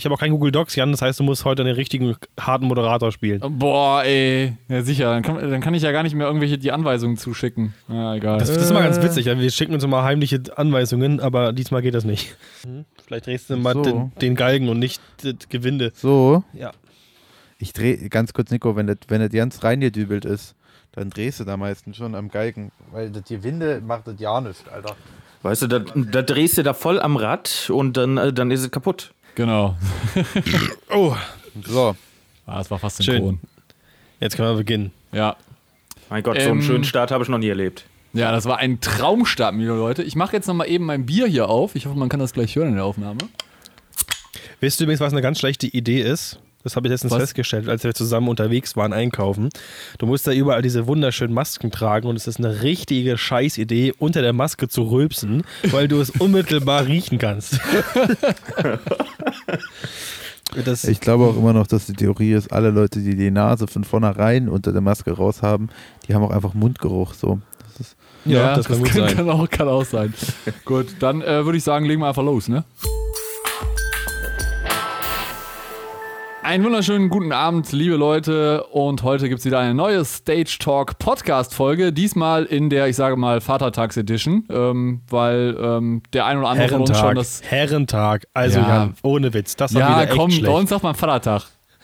Ich habe auch kein Google Docs, Jan. Das heißt, du musst heute den richtigen harten Moderator spielen. Boah, ey. Ja, sicher. Dann kann, dann kann ich ja gar nicht mehr irgendwelche die Anweisungen zuschicken. Ja, egal. Das, das ist immer ganz witzig. Wir schicken uns immer heimliche Anweisungen, aber diesmal geht das nicht. Hm? Vielleicht drehst du mal So. den, den Galgen und nicht das Gewinde. So, Ja. ich drehe ganz kurz, Nico, wenn das, wenn das ganz reingedübelt ist, dann drehst du da meistens schon am Galgen. Weil das Gewinde macht das ja nicht, Alter. Weißt du, da, da drehst du da voll am Rad und dann, äh, dann ist es kaputt. Genau. Oh, So, Ah, das war fast Schön. synchron. jetzt können wir beginnen. Ja. Mein Gott, so Ähm, einen schönen Start habe ich noch nie erlebt. Ja, das war ein Traumstart, liebe Leute. Ich mache jetzt nochmal eben mein Bier hier auf. Ich hoffe, man kann das gleich hören in der Aufnahme. Wisst ihr übrigens, was eine ganz schlechte Idee ist? Das habe ich letztens Was? festgestellt, als wir zusammen unterwegs waren einkaufen. Du musst da überall diese wunderschönen Masken tragen und es ist eine richtige Scheißidee, unter der Maske zu rülpsen, weil du es unmittelbar riechen kannst. das, ich glaube auch immer noch, dass die Theorie ist, alle Leute, die die Nase von vornherein unter der Maske raus haben, die haben auch einfach Mundgeruch. So. Das ist, ja, das kann gut sein. Kann auch, kann auch sein. gut, dann äh, würde ich sagen, legen wir einfach los, ne? Einen wunderschönen guten Abend, liebe Leute. Und heute gibt es wieder eine neue Stage Talk Podcast Folge. Diesmal in der, ich sage mal, Vatertags Edition, ähm, weil ähm, der ein oder andere von uns schon Herrentag. das. Herrentag. Also Ja. Jan, ohne Witz. Das war Ja, wieder komm, echt bei schlecht. uns sagt man Vatertag.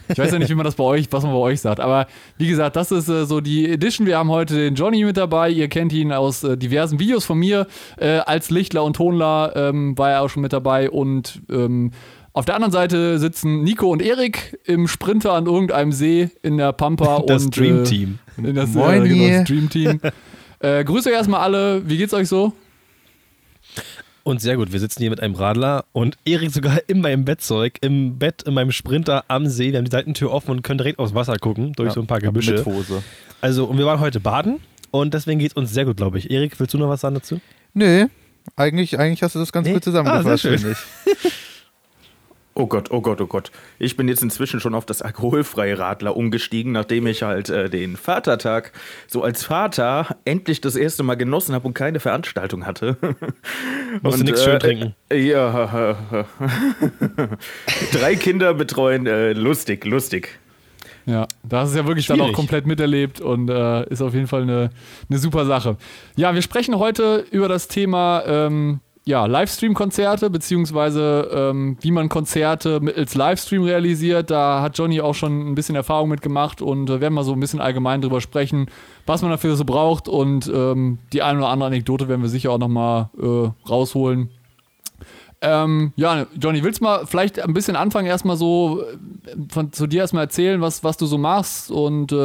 Ich weiß ja nicht, wie man das bei euch, was man bei euch sagt. Aber wie gesagt, das ist äh, so die Edition. Wir haben heute den Johnny mit dabei. Ihr kennt ihn aus äh, diversen Videos von mir. Äh, als Lichtler und Tonler ähm, war er auch schon mit dabei. Und ähm, auf der anderen Seite sitzen Nico und Erik im Sprinter an irgendeinem See in der Pampa. Das und, Dream Team. Äh, in das, Moin äh, genau, das Dream Team. äh, grüßt euch erstmal alle. Wie geht's euch so? Und sehr gut, wir sitzen hier mit einem Radler und Erik sogar in meinem Bettzeug, im Bett, in meinem Sprinter am See. Wir haben die Seitentür offen und können direkt aufs Wasser gucken, durch so ein paar Gebüsche. Mit Hose. Also, und wir waren heute baden und deswegen geht es uns sehr gut, glaube ich. Erik, willst du noch was sagen dazu? Nö, eigentlich, eigentlich hast du das ganz Nee? gut zusammengefasst, Ah, finde ich. Oh Gott, oh Gott, oh Gott. Ich bin jetzt inzwischen schon auf das alkoholfreie Radler umgestiegen, nachdem ich halt äh, den Vatertag so als Vater endlich das erste Mal genossen habe und keine Veranstaltung hatte. Musst du nichts schön trinken. Äh, ja. Drei Kinder betreuen, äh, lustig, lustig. Ja, da hast du es ja wirklich dann auch Schwierig. komplett miterlebt und äh, ist auf jeden Fall eine, eine super Sache. Ja, wir sprechen heute über das Thema ähm, ja, Livestream-Konzerte, beziehungsweise ähm, wie man Konzerte mittels Livestream realisiert. Da hat Johnny auch schon ein bisschen Erfahrung mitgemacht und äh, werden mal so ein bisschen allgemein drüber sprechen, was man dafür so braucht und ähm, die eine oder andere Anekdote werden wir sicher auch nochmal äh, rausholen. Ähm, ja, Johnny, willst du mal vielleicht ein bisschen anfangen, erstmal so äh, von, zu dir erstmal erzählen, was, was du so machst und äh,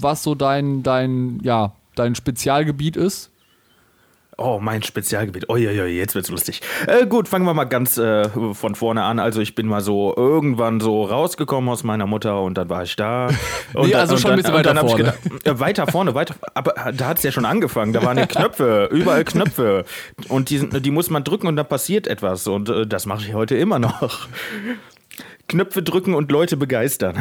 was so dein, dein, ja, dein Spezialgebiet ist? Oh, mein Spezialgebiet. Oh, ja, ja, jetzt wird's lustig. Äh, gut, fangen wir mal ganz äh, von vorne an. Also ich bin mal so irgendwann so rausgekommen aus meiner Mutter und dann war ich da. Und Nee, dann, also und schon ein dann, bisschen dann weiter vorne. gedacht, äh, weiter vorne, weiter. Aber da hat's ja schon angefangen. Da waren die Knöpfe, überall Knöpfe. Und die, die muss man drücken und da passiert etwas. Und äh, das mache ich heute immer noch. Knöpfe drücken und Leute begeistern.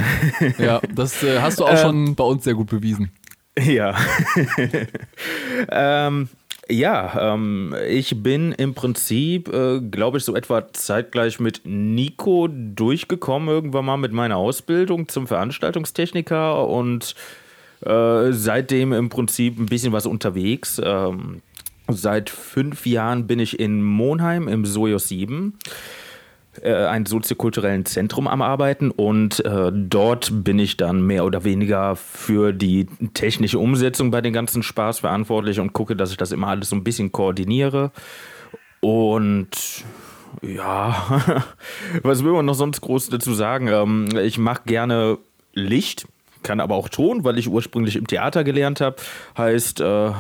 Ja, das äh, hast du auch schon bei uns sehr gut bewiesen. Ja. ähm, ja, ähm, ich bin im Prinzip, äh, glaube ich, so etwa zeitgleich mit Nico durchgekommen, irgendwann mal mit meiner Ausbildung zum Veranstaltungstechniker und äh, seitdem im Prinzip ein bisschen was unterwegs. Ähm, seit fünf Jahren bin ich in Monheim im Sojos 7 äh, ein soziokulturellen Zentrum am Arbeiten und äh, dort bin ich dann mehr oder weniger für die technische Umsetzung bei den ganzen Spaß verantwortlich und gucke, dass ich das immer alles so ein bisschen koordiniere. Und ja, was will man noch sonst groß dazu sagen? Ähm, ich mache gerne Licht. Kann aber auch Ton, weil ich ursprünglich im Theater gelernt habe. Heißt, äh,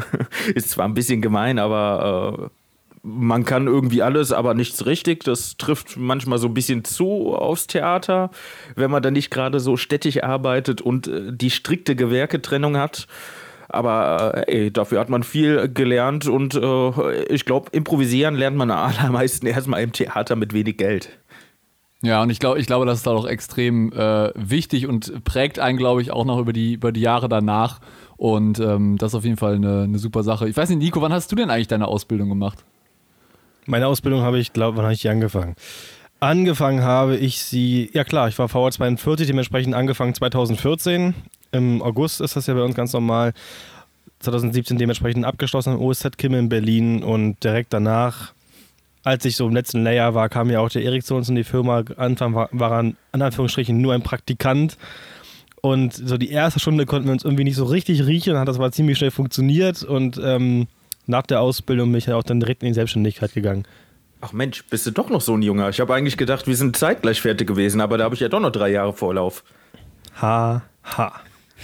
ist zwar ein bisschen gemein, aber äh, man kann irgendwie alles, aber nichts richtig. Das trifft manchmal so ein bisschen zu aufs Theater, wenn man dann nicht gerade so städtisch arbeitet und äh, die strikte Gewerketrennung hat. Aber äh, ey, dafür hat man viel gelernt und äh, ich glaube, improvisieren lernt man am allermeisten erstmal im Theater mit wenig Geld. Ja, und ich glaube, ich glaube, das ist auch extrem äh, wichtig und prägt einen, glaube ich, auch noch über die, über die Jahre danach. Und ähm, das ist auf jeden Fall eine, eine super Sache. Ich weiß nicht, Nico, wann hast du denn eigentlich deine Ausbildung gemacht? Meine Ausbildung habe ich, glaube wann habe ich die angefangen? Angefangen habe ich sie, ja klar, ich war VR42, dementsprechend angefangen 2014. Im August ist das ja bei uns ganz normal. 2017 dementsprechend abgeschlossen am OSZ Kim in Berlin und direkt danach, als ich so im letzten Layer war, kam ja auch der Erik zu uns in die Firma. Anfang war, war er in Anführungsstrichen nur ein Praktikant. Und so die erste Stunde konnten wir uns irgendwie nicht so richtig riechen, hat das aber ziemlich schnell funktioniert und ähm, nach der Ausbildung bin ich ja auch dann direkt in die Selbstständigkeit gegangen. Ach Mensch, bist du doch noch so ein Junger? Ich habe eigentlich gedacht, wir sind zeitgleich fertig gewesen, aber da habe ich ja doch noch drei Jahre Vorlauf. Ha, ha.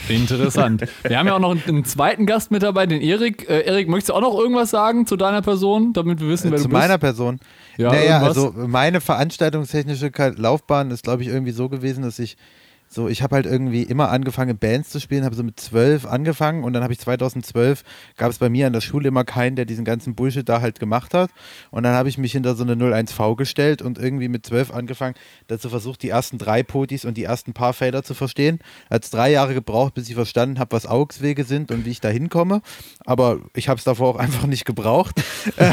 Interessant. Wir haben ja auch noch einen zweiten Gast mit dabei, den Erik. Äh, Erik, möchtest du auch noch irgendwas sagen zu deiner Person, damit wir wissen, wer Äh, Zu du bist? meiner Person. Ja, naja, irgendwas? also meine veranstaltungstechnische Laufbahn ist, glaube ich, irgendwie so gewesen, dass ich so, ich habe halt irgendwie immer angefangen, Bands zu spielen, habe so mit zwölf angefangen und dann habe ich 2012, gab es bei mir an der Schule immer keinen, der diesen ganzen Bullshit da halt gemacht hat. Und dann habe ich mich hinter so eine 01V gestellt und irgendwie mit zwölf angefangen, dazu versucht, die ersten drei Potis und die ersten paar Fader zu verstehen. Hat drei Jahre gebraucht, bis ich verstanden habe, was Augswege sind und wie ich da hinkomme. Aber ich habe es davor auch einfach nicht gebraucht. Äh,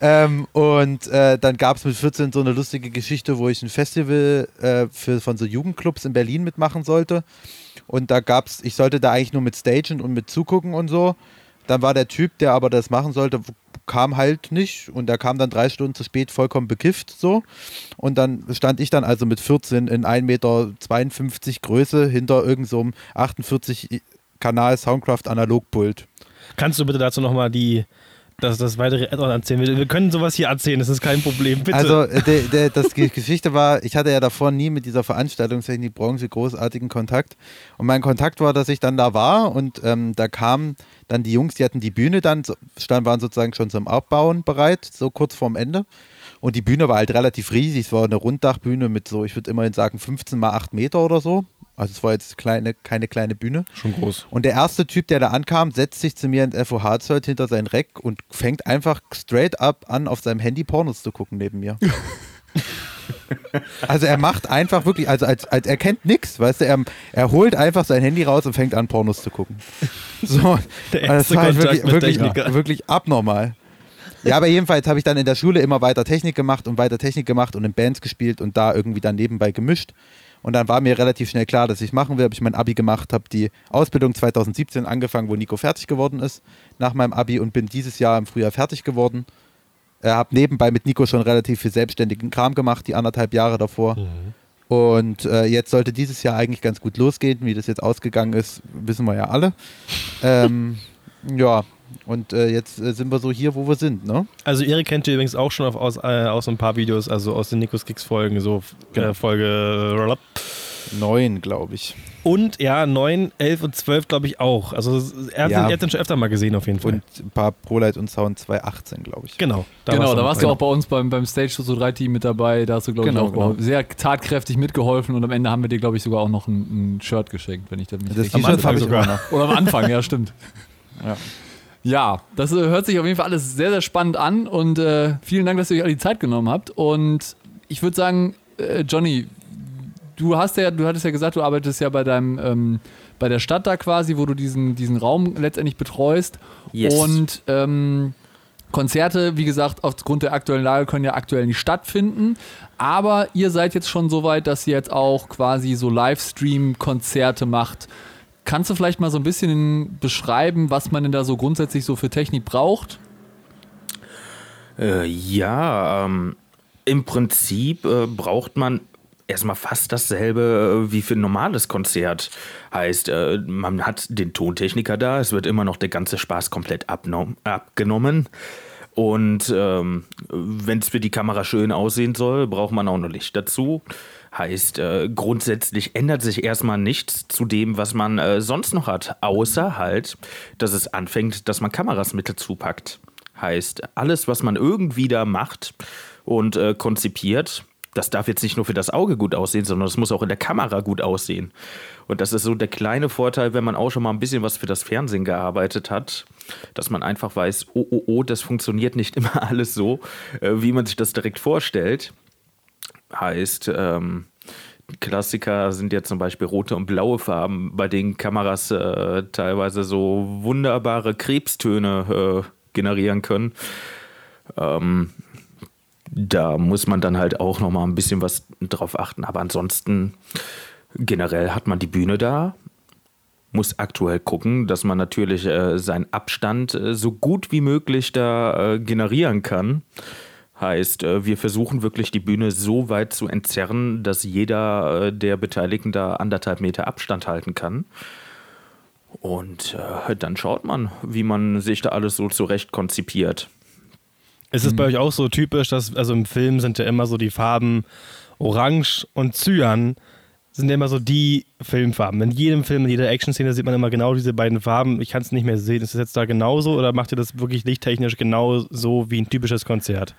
ähm, und äh, dann gab es mit 14 so eine lustige Geschichte, wo ich ein Festival äh, für, von so Jugendclubs in Berlin mitmachen sollte. Und da gab es, ich sollte da eigentlich nur mit stagen und mit zugucken und so. Dann war der Typ, der aber das machen sollte, kam halt nicht und der kam dann drei Stunden zu spät vollkommen bekifft so. Und dann stand ich dann also mit 14 in 1,52 Meter Größe hinter irgendeinem so einem 48 Kanal Soundcraft Analogpult. Kannst du bitte dazu nochmal die, das, das weitere Add-on erzählen? Wir, wir können sowas hier erzählen, das ist kein Problem. Bitte. Also, äh, der, der, das die Geschichte war, ich hatte ja davor nie mit dieser Veranstaltungstechnik-Branche großartigen Kontakt. Und mein Kontakt war, dass ich dann da war und ähm, da kamen dann die Jungs, die hatten die Bühne dann, stand, waren sozusagen schon zum Abbauen bereit, so kurz vorm Ende. Und die Bühne war halt relativ riesig. Es war eine Runddachbühne mit so, ich würde immerhin sagen, 15 mal 8 Meter oder so. Also es war jetzt kleine, keine kleine Bühne. Schon groß. Und der erste Typ, der da ankam, setzt sich zu mir ins FOH-Zelt hinter sein Reck und fängt einfach straight up an, auf seinem Handy Pornos zu gucken neben mir. also er macht einfach wirklich, also als, als er kennt nichts, weißt du, er, er holt einfach sein Handy raus und fängt an, Pornos zu gucken. So, Der das erste war halt wirklich, wirklich, wirklich abnormal. Ja, aber jedenfalls habe ich dann in der Schule immer weiter Technik gemacht und weiter Technik gemacht und in Bands gespielt und da irgendwie dann nebenbei gemischt. Und dann war mir relativ schnell klar, dass ich machen will. Habe ich mein Abi gemacht, habe die Ausbildung 2017 angefangen, wo Nico fertig geworden ist nach meinem Abi und bin dieses Jahr im Frühjahr fertig geworden. Äh, habe nebenbei mit Nico schon relativ viel selbstständigen Kram gemacht, die anderthalb Jahre davor. Und äh, jetzt sollte dieses Jahr eigentlich ganz gut losgehen. Wie das jetzt ausgegangen ist, wissen wir ja alle. ähm, ja, und äh, jetzt äh, sind wir so hier, wo wir sind, ne? Also Erik kennt ihr übrigens auch schon auf, aus, äh, aus ein paar Videos, also aus den Nikos Kicks Folgen, so Genau. äh, Folge Neun, glaube ich. und ja, 9, 11 und 12 glaube ich auch. Also er hat, Ja. den, er schon öfter mal gesehen auf jeden Fall. Und ein paar ProLight und Sound 218, glaube ich. genau. genau, war's da warst du auch bei uns beim, beim Stage so 3 Team mit dabei. Da hast du, glaube ich, Genau, auch genau. sehr tatkräftig mitgeholfen und am Ende haben wir dir, glaube ich, sogar auch noch ein, ein Shirt geschenkt, wenn ich das nicht Das T-Shirt Anfang habe ich sogar. immer noch. Oder am Anfang, ja, stimmt. Ja. Ja, das äh, hört sich auf jeden Fall alles sehr, sehr spannend an und äh, vielen Dank, dass ihr euch alle die Zeit genommen habt. Und ich würde sagen, äh, Johnny, du hast ja, du hattest ja gesagt, du arbeitest ja bei deinem, ähm, bei der Stadt da quasi, wo du diesen, diesen Raum letztendlich betreust. Yes. Und ähm, Konzerte, wie gesagt, aufgrund der aktuellen Lage können ja aktuell nicht stattfinden. Aber ihr seid jetzt schon so weit, dass ihr jetzt auch quasi so Livestream-Konzerte macht. Kannst du vielleicht mal so ein bisschen beschreiben, was man denn da so grundsätzlich so für Technik braucht? Äh, ja, ähm, im Prinzip äh, braucht man erstmal fast dasselbe äh, wie für ein normales Konzert. Heißt, äh, man hat den Tontechniker da, es wird immer noch der ganze Spaß komplett abgenommen. Und ähm, wenn es für die Kamera schön aussehen soll, braucht man auch noch Licht dazu. Heißt, äh, grundsätzlich ändert sich erstmal nichts zu dem, was man äh, sonst noch hat, außer halt, dass es anfängt, dass man Kameras mit dazu. Heißt, alles, was man irgendwie da macht und äh, konzipiert, das darf jetzt nicht nur für das Auge gut aussehen, sondern es muss auch in der Kamera gut aussehen. Und das ist so der kleine Vorteil, wenn man auch schon mal ein bisschen was für das Fernsehen gearbeitet hat, dass man einfach weiß, oh, oh, oh, das funktioniert nicht immer alles so, äh, wie man sich das direkt vorstellt. Heißt, ähm, Klassiker sind ja zum Beispiel rote und blaue Farben, bei denen Kameras äh, teilweise so wunderbare Krebstöne äh, generieren können. Ähm, da muss man dann halt auch noch mal ein bisschen was drauf achten. Aber ansonsten generell hat man die Bühne da, muss aktuell gucken, dass man natürlich äh, seinen Abstand äh, so gut wie möglich da äh, generieren kann. Heißt, äh, wir versuchen wirklich die Bühne so weit zu entzerren, dass jeder äh, der Beteiligten da anderthalb Meter Abstand halten kann. Und äh, dann schaut man, wie man sich da alles so zurecht konzipiert. Ist es bei euch auch so typisch, dass, also im Film sind ja immer so die Farben Orange und Cyan sind ja immer so die Filmfarben. In jedem Film, in jeder Action-Szene sieht man immer genau diese beiden Farben. Ich kann es nicht mehr sehen. Ist das jetzt da genauso oder macht ihr das wirklich lichttechnisch genau so wie ein typisches Konzert?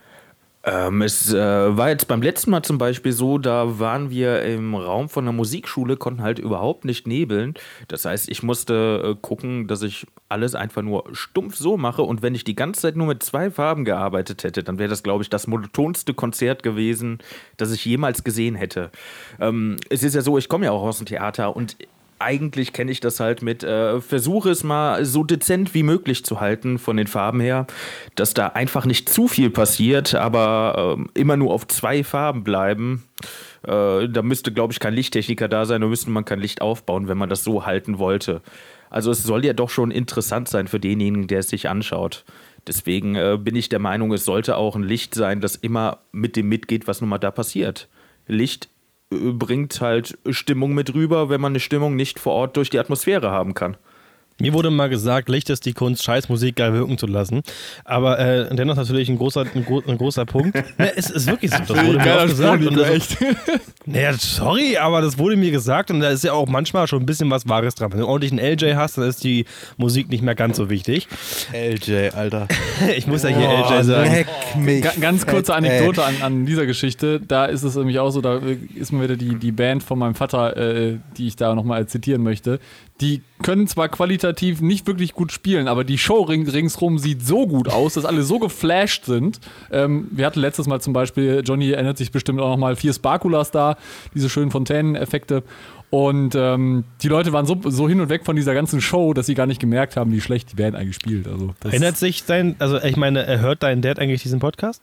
Ähm, es äh, war jetzt beim letzten Mal zum Beispiel so, da waren wir im Raum von der Musikschule, konnten halt überhaupt nicht nebeln. Das heißt, ich musste äh, gucken, dass ich alles einfach nur stumpf so mache. Und wenn ich die ganze Zeit nur mit zwei Farben gearbeitet hätte, dann wäre das, glaube ich, das monotonste Konzert gewesen, das ich jemals gesehen hätte. Ähm, es ist ja so, ich komme ja auch aus dem Theater und eigentlich kenne ich das halt mit, äh, versuche es mal so dezent wie möglich zu halten von den Farben her, dass da einfach nicht zu viel passiert, aber äh, immer nur auf zwei Farben bleiben. Äh, da müsste, glaube ich, kein Lichttechniker da sein, da müsste man kein Licht aufbauen, wenn man das so halten wollte. Also es soll ja doch schon interessant sein für denjenigen, der es sich anschaut. Deswegen äh, bin ich der Meinung, es sollte auch ein Licht sein, das immer mit dem mitgeht, was nun mal da passiert. Licht bringt halt Stimmung mit rüber, wenn man eine Stimmung nicht vor Ort durch die Atmosphäre haben kann. Mir wurde mal gesagt, Licht ist die Kunst, Scheißmusik geil wirken zu lassen. Aber äh, dennoch natürlich ein großer, ein, gro ein großer Punkt. Ne, es ist wirklich so. Das wurde mir auch gesagt. Und das, echt. Naja, sorry, aber das wurde mir gesagt und da ist ja auch manchmal schon ein bisschen was Wahres dran. Wenn du ordentlich einen LJ hast, dann ist die Musik nicht mehr ganz so wichtig. LJ, Alter. ich muss ja hier oh, LJ sagen. Leck mich. Ga ganz kurze Anekdote an, an, dieser Geschichte. Da ist es nämlich auch so, da ist mir wieder die, die Band von meinem Vater, äh, die ich da nochmal zitieren möchte die können zwar qualitativ nicht wirklich gut spielen, aber die Show ring, ringsrum sieht so gut aus, dass alle so geflasht sind. Ähm, wir hatten letztes Mal zum Beispiel, Johnny erinnert sich bestimmt auch nochmal, vier Sparkulas da, diese schönen Fontäneneffekte. Und ähm, die Leute waren so, so hin und weg von dieser ganzen Show, dass sie gar nicht gemerkt haben, wie schlecht die Band eigentlich spielt. Also, Erinnert sich dein, also ich meine, hört dein Dad eigentlich diesen Podcast?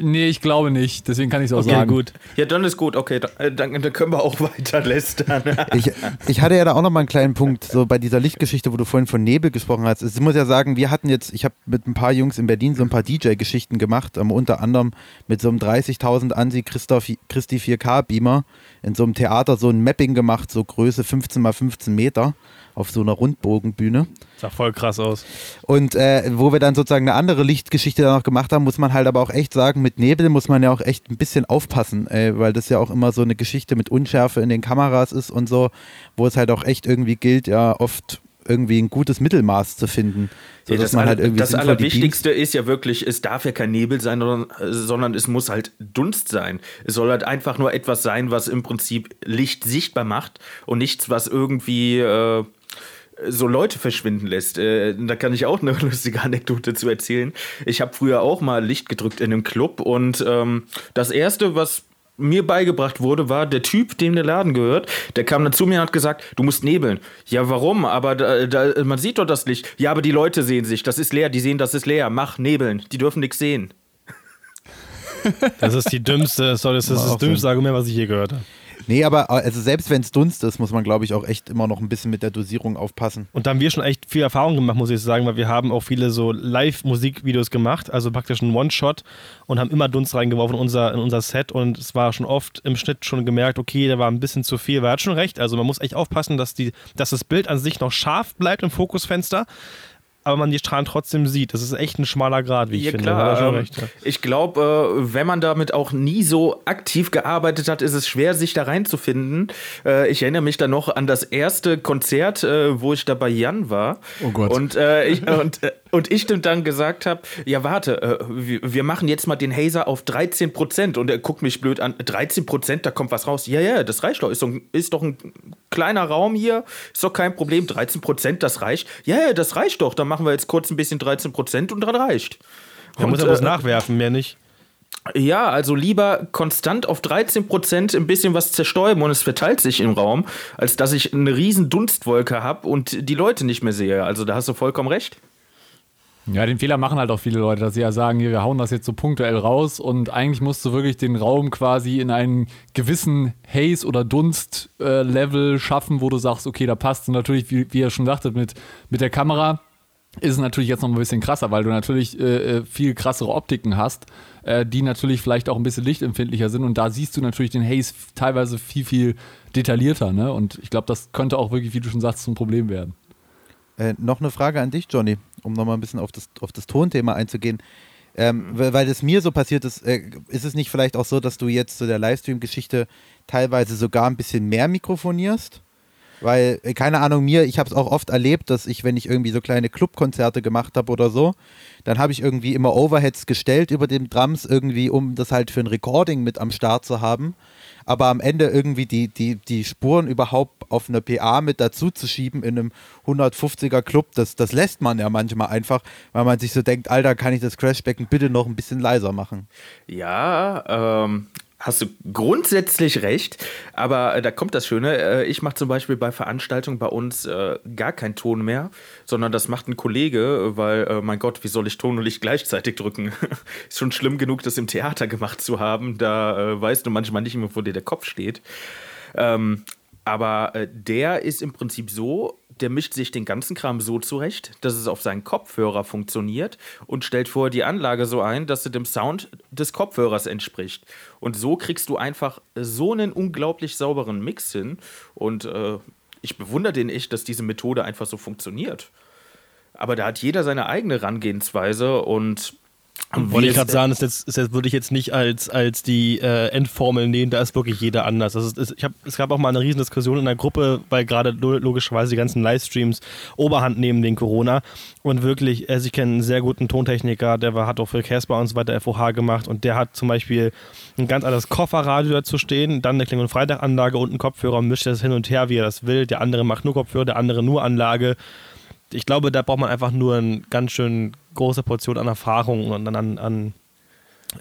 Nee, ich glaube nicht. Deswegen kann ich es auch okay, sagen. gut. Ja, dann ist gut. Okay, dann, dann können wir auch weiter lästern. ich, ich hatte ja da auch noch mal einen kleinen Punkt, so bei dieser Lichtgeschichte, wo du vorhin von Nebel gesprochen hast. Ich muss ja sagen, wir hatten jetzt, ich habe mit ein paar Jungs in Berlin so ein paar DJ-Geschichten gemacht, um, unter anderem mit so einem 30.000 Ansi Christi 4K-Beamer in so einem Theater so ein Mapping gemacht, so Größe 15 mal 15 Meter auf so einer Rundbogenbühne. Sah voll krass aus. Und äh, wo wir dann sozusagen eine andere Lichtgeschichte dann noch gemacht haben, muss man halt aber auch echt sagen, mit Nebel muss man ja auch echt ein bisschen aufpassen, äh, weil das ja auch immer so eine Geschichte mit Unschärfe in den Kameras ist und so, wo es halt auch echt irgendwie gilt, ja oft irgendwie ein gutes Mittelmaß zu finden. So, ja, das, man halt irgendwie das Allerwichtigste ist ja wirklich, es darf ja kein Nebel sein, sondern es muss halt Dunst sein. Es soll halt einfach nur etwas sein, was im Prinzip Licht sichtbar macht und nichts, was irgendwie äh, so Leute verschwinden lässt. Äh, da kann ich auch eine lustige Anekdote zu erzählen. Ich habe früher auch mal Licht gedrückt in einem Club und ähm, das erste, was mir beigebracht wurde, war der Typ, dem der Laden gehört, der kam dann zu mir und hat gesagt, du musst nebeln. Ja, warum? Aber da, da, man sieht doch das Licht. Ja, aber die Leute sehen sich, das ist leer, die sehen, das ist leer. Mach nebeln, die dürfen nichts sehen. Das ist die dümmste, sorry, das ist das dümmste Argument, was ich je gehört habe. Nee, aber also selbst wenn es Dunst ist, muss man, glaube ich, auch echt immer noch ein bisschen mit der Dosierung aufpassen. Und da haben wir schon echt viel Erfahrung gemacht, muss ich sagen, weil wir haben auch viele so Live-Musikvideos gemacht, also praktisch ein One-Shot und haben immer Dunst reingeworfen in unser, in unser Set und es war schon oft im Schnitt schon gemerkt, okay, da war ein bisschen zu viel. Er hat schon recht, also man muss echt aufpassen, dass, die, dass das Bild an sich noch scharf bleibt im Fokusfenster, aber man die Strahlen trotzdem sieht. Das ist echt ein schmaler Grad, wie ich ja, finde. Klar, ähm, recht, ja. Ich glaube, äh, wenn man damit auch nie so aktiv gearbeitet hat, ist es schwer, sich da reinzufinden. Äh, ich erinnere mich da noch an das erste Konzert, äh, wo ich da bei Jan war. Oh Gott. Und, äh, ich, und, äh, und ich dann gesagt habe, ja warte, äh, wir, wir, machen jetzt mal den Hazer auf 13 Prozent. Und er guckt mich blöd an, 13 Prozent, da kommt was raus. Ja, ja, das reicht doch. Ist, doch. ist doch ein kleiner Raum hier, ist doch kein Problem. 13 Prozent, das reicht. Ja, ja, das reicht doch. Dann machen wir jetzt kurz ein bisschen 13 Prozent und dann reicht. Da muss er was äh, nachwerfen, mehr nicht. Ja, also lieber konstant auf 13 Prozent ein bisschen was zerstäuben und es verteilt sich im Raum, als dass ich eine riesen Dunstwolke habe und die Leute nicht mehr sehe. Also da hast du vollkommen recht. Ja, den Fehler machen halt auch viele Leute, dass sie ja sagen, hier, wir hauen das jetzt so punktuell raus und eigentlich musst du wirklich den Raum quasi in einen gewissen Haze- oder Dunst-Level äh, schaffen, wo du sagst, okay, da passt. Und natürlich, wie, wie ihr schon sagtet, mit, mit der Kamera ist es natürlich jetzt noch ein bisschen krasser, weil du natürlich äh, äh, viel krassere Optiken hast, äh, die natürlich vielleicht auch ein bisschen lichtempfindlicher sind. Und da siehst du natürlich den Haze teilweise viel, viel detaillierter. Ne? Und ich glaube, das könnte auch wirklich, wie du schon sagst, zum Problem werden. Äh, noch eine Frage an dich, Johnny, um nochmal ein bisschen auf das, auf das Tonthema einzugehen. Ähm, weil es mir so passiert ist, äh, ist es nicht vielleicht auch so, dass du jetzt zu der Livestream-Geschichte teilweise sogar ein bisschen mehr mikrofonierst? Weil, äh, keine Ahnung, mir, ich habe es auch oft erlebt, dass ich, wenn ich irgendwie so kleine Clubkonzerte gemacht habe oder so, dann habe ich irgendwie immer Overheads gestellt über den Drums, irgendwie, um das halt für ein Recording mit am Start zu haben. Aber am Ende irgendwie die, die, die Spuren überhaupt auf eine PA mit dazu zu schieben in einem 150er Club, das, das lässt man ja manchmal einfach, weil man sich so denkt, Alter, kann ich das Crashbecken bitte noch ein bisschen leiser machen? Ja, ähm, hast du grundsätzlich recht, aber äh, da kommt das Schöne. Äh, ich mache zum Beispiel bei Veranstaltungen bei uns äh, gar keinen Ton mehr, sondern das macht ein Kollege, weil, äh, mein Gott, wie soll ich Ton und Licht gleichzeitig drücken? Ist schon schlimm genug, das im Theater gemacht zu haben. Da äh, weißt du manchmal nicht mehr, wo dir der Kopf steht. Ähm, aber äh, der ist im Prinzip so, der mischt sich den ganzen Kram so zurecht, dass es auf seinen Kopfhörer funktioniert und stellt vorher die Anlage so ein, dass sie dem Sound des Kopfhörers entspricht. Und so kriegst du einfach so einen unglaublich sauberen Mix hin. Und äh, ich bewundere den echt, dass diese Methode einfach so funktioniert. Aber da hat jeder seine eigene Herangehensweise und wollte ich gerade sagen, das, jetzt, jetzt würde ich jetzt nicht als, als die äh, Endformel nehmen, da ist wirklich jeder anders. Das ist, ich hab, es gab auch mal eine riesen Diskussion in der Gruppe, weil gerade logischerweise die ganzen Livestreams Oberhand nehmen wegen Corona. Und wirklich, also ich kenne einen sehr guten Tontechniker, der war, hat auch für Casper und so weiter FOH gemacht und der hat zum Beispiel ein ganz anderes Kofferradio dazu stehen, dann eine Kling- und Freitaganlage und einen Kopfhörer und mischt das hin und her, wie er das will. Der andere macht nur Kopfhörer, der andere nur Anlage ich glaube, da braucht man einfach nur eine ganz schön große Portion an Erfahrung und an, an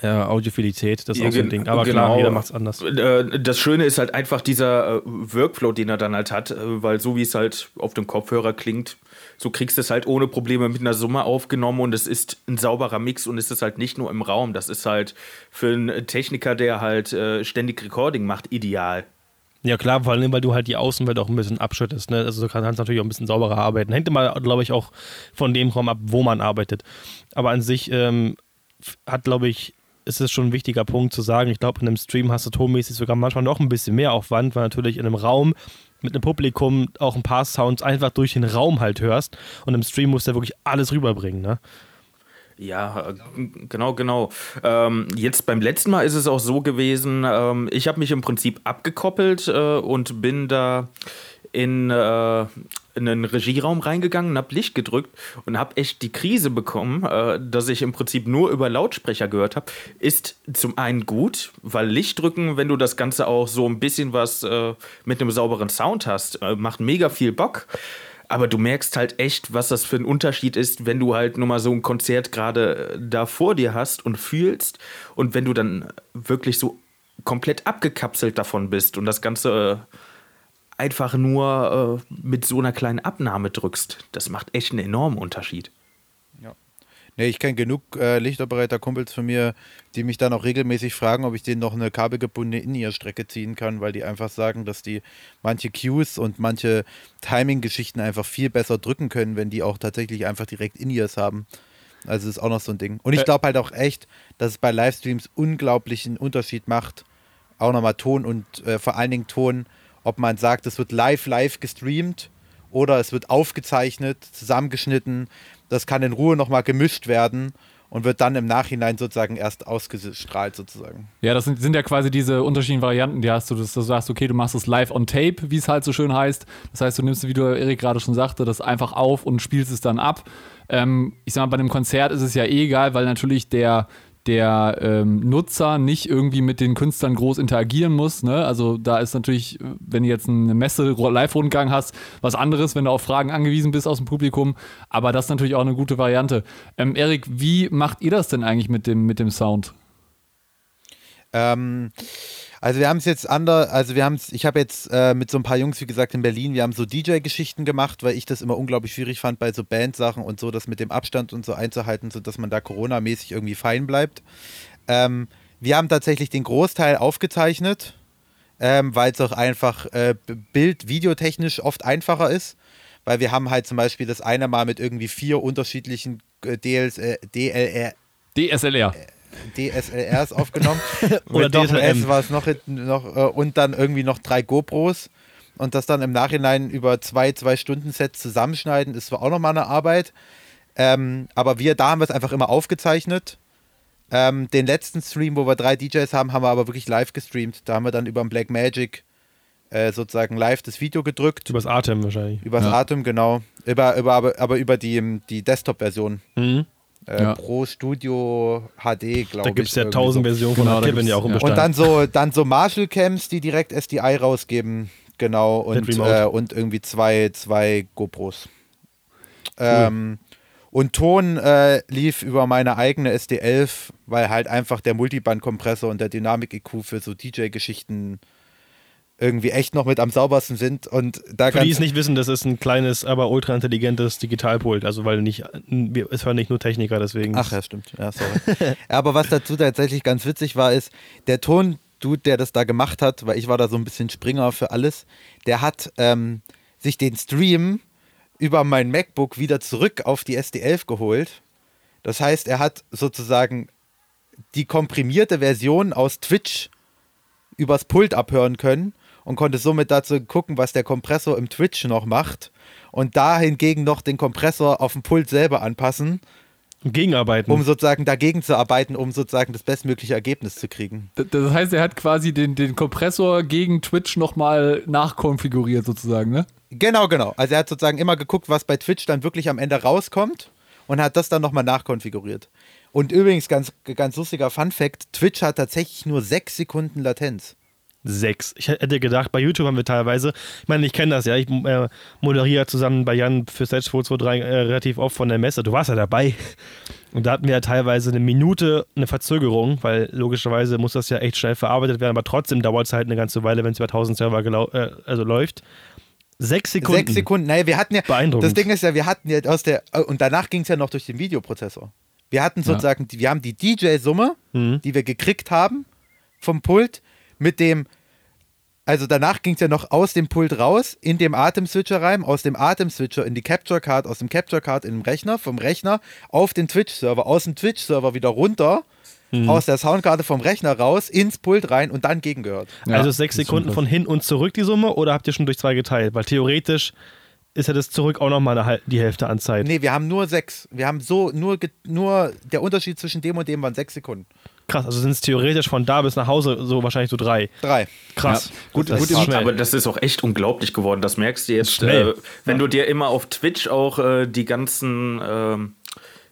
äh, Audiophilität, das ist auch so ein Ding. Aber genau. klar, jeder macht es anders. Äh, das Schöne ist halt einfach dieser äh, Workflow, den er dann halt hat, äh, weil so wie es halt auf dem Kopfhörer klingt, so kriegst du es halt ohne Probleme mit einer Summe aufgenommen und es ist ein sauberer Mix und es ist halt nicht nur im Raum. Das ist halt für einen Techniker, der halt ständig Recording macht, ideal. Ja klar, vor allem, weil du halt die Außenwelt auch ein bisschen abschüttest. Ne? Also du kannst natürlich auch ein bisschen sauberer arbeiten. Hängt immer, glaube ich, auch von dem Raum ab, wo man arbeitet. Aber an sich ähm, hat, glaube ich, ist es schon ein wichtiger Punkt zu sagen. Ich glaube, in einem Stream hast du tonmäßig sogar manchmal noch ein bisschen mehr Aufwand, weil natürlich in einem Raum mit einem Publikum auch ein paar Sounds einfach durch den Raum halt hörst. Und im Stream musst du ja wirklich alles rüberbringen. Ne? Ja, genau, genau. Ähm, jetzt beim letzten Mal ist es auch so gewesen, ähm, ich habe mich im Prinzip abgekoppelt äh, und bin da in, äh, in einen Regieraum reingegangen habe Licht gedrückt und habe echt die Krise bekommen, äh, dass ich im Prinzip nur über Lautsprecher gehört habe. Ist zum einen gut, weil Licht drücken, wenn du das Ganze auch so ein bisschen was äh, mit einem sauberen Sound hast, äh, macht mega viel Bock. Aber du merkst halt echt, was das für ein Unterschied ist, wenn du halt nur mal so ein Konzert gerade äh, da vor dir hast und fühlst und wenn du dann wirklich so komplett abgekapselt davon bist und das Ganze äh, einfach nur äh, mit so einer kleinen Abnahme drückst. Das macht echt einen enormen Unterschied. Nee, ich kenne genug äh, Lichtoperator-Kumpels von mir, die mich dann auch regelmäßig fragen, ob ich denen noch eine kabelgebundene In-Ear-Strecke ziehen kann, weil die einfach sagen, dass die manche Cues und manche Timing-Geschichten einfach viel besser drücken können, wenn die auch tatsächlich einfach direkt In-Ears haben. Also ist auch noch so ein Ding. Und ich glaube halt auch echt, dass es bei Livestreams unglaublichen Unterschied macht, auch nochmal Ton und äh, vor allen Dingen Ton, ob man sagt, es wird live, live gestreamt oder es wird aufgezeichnet, zusammengeschnitten, das kann in Ruhe nochmal gemischt werden und wird dann im Nachhinein sozusagen erst ausgestrahlt sozusagen. Ja, das sind, sind ja quasi diese unterschiedlichen Varianten, die hast du, dass du sagst, okay, du machst es live on tape, wie es halt so schön heißt. Das heißt, du nimmst, wie du Erik gerade schon sagte, das einfach auf und spielst es dann ab. Ähm, ich sag mal, bei einem Konzert ist es ja eh egal, weil natürlich der der ähm, Nutzer nicht irgendwie mit den Künstlern groß interagieren muss. Ne? Also da ist natürlich, wenn du jetzt eine Messe Live-Rundgang hast, was anderes, wenn du auf Fragen angewiesen bist aus dem Publikum. Aber das ist natürlich auch eine gute Variante. Ähm, Erik, wie macht ihr das denn eigentlich mit dem, mit dem Sound? Ähm, Also wir haben es jetzt anders, also wir haben es, ich habe jetzt äh, mit so ein paar Jungs, wie gesagt, in Berlin, wir haben so DJ-Geschichten gemacht, weil ich das immer unglaublich schwierig fand bei so Bandsachen und so, das mit dem Abstand und so einzuhalten, sodass man da Corona-mäßig irgendwie fein bleibt. Ähm, wir haben tatsächlich den Großteil aufgezeichnet, ähm, weil es auch einfach äh, Bild-, Videotechnisch oft einfacher ist. Weil wir haben halt zum Beispiel das eine Mal mit irgendwie vier unterschiedlichen äh, DLS, äh, DLR, DSLR. DSLRs aufgenommen. Oder Mit Doppel DSLM. S war es noch, noch äh, und dann irgendwie noch drei GoPros und das dann im Nachhinein über zwei, zwei Stunden Sets zusammenschneiden, ist zwar auch nochmal eine Arbeit. Ähm, aber wir, da haben wir es einfach immer aufgezeichnet. Ähm, den letzten Stream, wo wir drei DJs haben, haben wir aber wirklich live gestreamt. Da haben wir dann über Black Magic äh, sozusagen live das Video gedrückt. Übers Atem wahrscheinlich. Übers Ja. Atem, genau. Über, über, aber, aber über die, die Desktop-Version. Mhm. Äh, Ja. Pro Studio HD, glaube ich. Da gibt es ja tausend so. Versionen von Genau, Kevin ja auch im ja. Bestand. Und dann so, dann so Marshall-Cams, die direkt SDI rausgeben. Genau. Und, äh, und irgendwie zwei, zwei GoPros. Ähm, und Ton äh, lief über meine eigene SD11, weil halt einfach der Multiband-Kompressor und der Dynamik-EQ für so DJ-Geschichten irgendwie echt noch mit am saubersten sind. Und da Für die es nicht wissen, das ist ein kleines, aber ultra intelligentes Digitalpult. Also weil nicht, wir, es hören nicht nur Techniker, deswegen. Ach ja, stimmt. Ja, sorry. Aber was dazu tatsächlich ganz witzig war, ist, der Ton-Dude, der das da gemacht hat, weil ich war da so ein bisschen Springer für alles, der hat ähm, sich den Stream über mein MacBook wieder zurück auf die SD11 geholt. Das heißt, er hat sozusagen die komprimierte Version aus Twitch übers Pult abhören können und konnte somit dazu gucken, was der Kompressor im Twitch noch macht und da hingegen noch den Kompressor auf dem Pult selber anpassen Gegenarbeiten. um sozusagen dagegen zu arbeiten, um sozusagen das bestmögliche Ergebnis zu kriegen. Das heißt, er hat quasi den, den Kompressor gegen Twitch nochmal nachkonfiguriert sozusagen, ne? Genau, genau. Also er hat sozusagen immer geguckt, was bei Twitch dann wirklich am Ende rauskommt und hat das dann nochmal nachkonfiguriert. Und übrigens, ganz, ganz lustiger Fun Fact, Twitch hat tatsächlich nur sechs Sekunden Latenz. Sechs. Ich hätte gedacht, bei YouTube haben wir teilweise, ich meine, ich kenne das ja, ich äh, moderiere zusammen bei Jan für Stage 223 äh, relativ oft von der Messe. Du warst ja dabei. Und da hatten wir ja teilweise eine Minute eine Verzögerung, weil logischerweise muss das ja echt schnell verarbeitet werden, aber trotzdem dauert es halt eine ganze Weile, wenn es über 1000 Server äh, also läuft. Sechs Sekunden. Sechs Sekunden. Naja, wir hatten ja. Beeindruckend. Das Ding ist ja, wir hatten ja aus der. Und danach ging es ja noch durch den Videoprozessor. Wir hatten sozusagen, wir haben die DJ-Summe, Mhm. die wir gekriegt haben vom Pult, mit dem. Also danach ging es ja noch aus dem Pult raus, in dem Atemswitcher rein, aus dem Atemswitcher in die Capture Card, aus dem Capture Card in den Rechner, vom Rechner auf den Twitch-Server, aus dem Twitch-Server wieder runter, Mhm. aus der Soundkarte vom Rechner raus, ins Pult rein und dann gegengehört. also Ja, sechs das ist Sekunden von hin und zurück die Summe oder habt ihr schon durch zwei geteilt? Weil theoretisch ist ja das zurück auch nochmal die Hälfte an Zeit. Nee, wir haben nur sechs. Wir haben so, nur, nur der Unterschied zwischen dem und dem waren sechs Sekunden. Krass, also sind es theoretisch von da bis nach Hause so wahrscheinlich so drei. Drei. Krass. Ja. Gut, das gut, ist. Aber das ist auch echt unglaublich geworden. Das merkst du jetzt, Schnell. äh, wenn du dir immer auf Twitch auch äh, die ganzen ähm,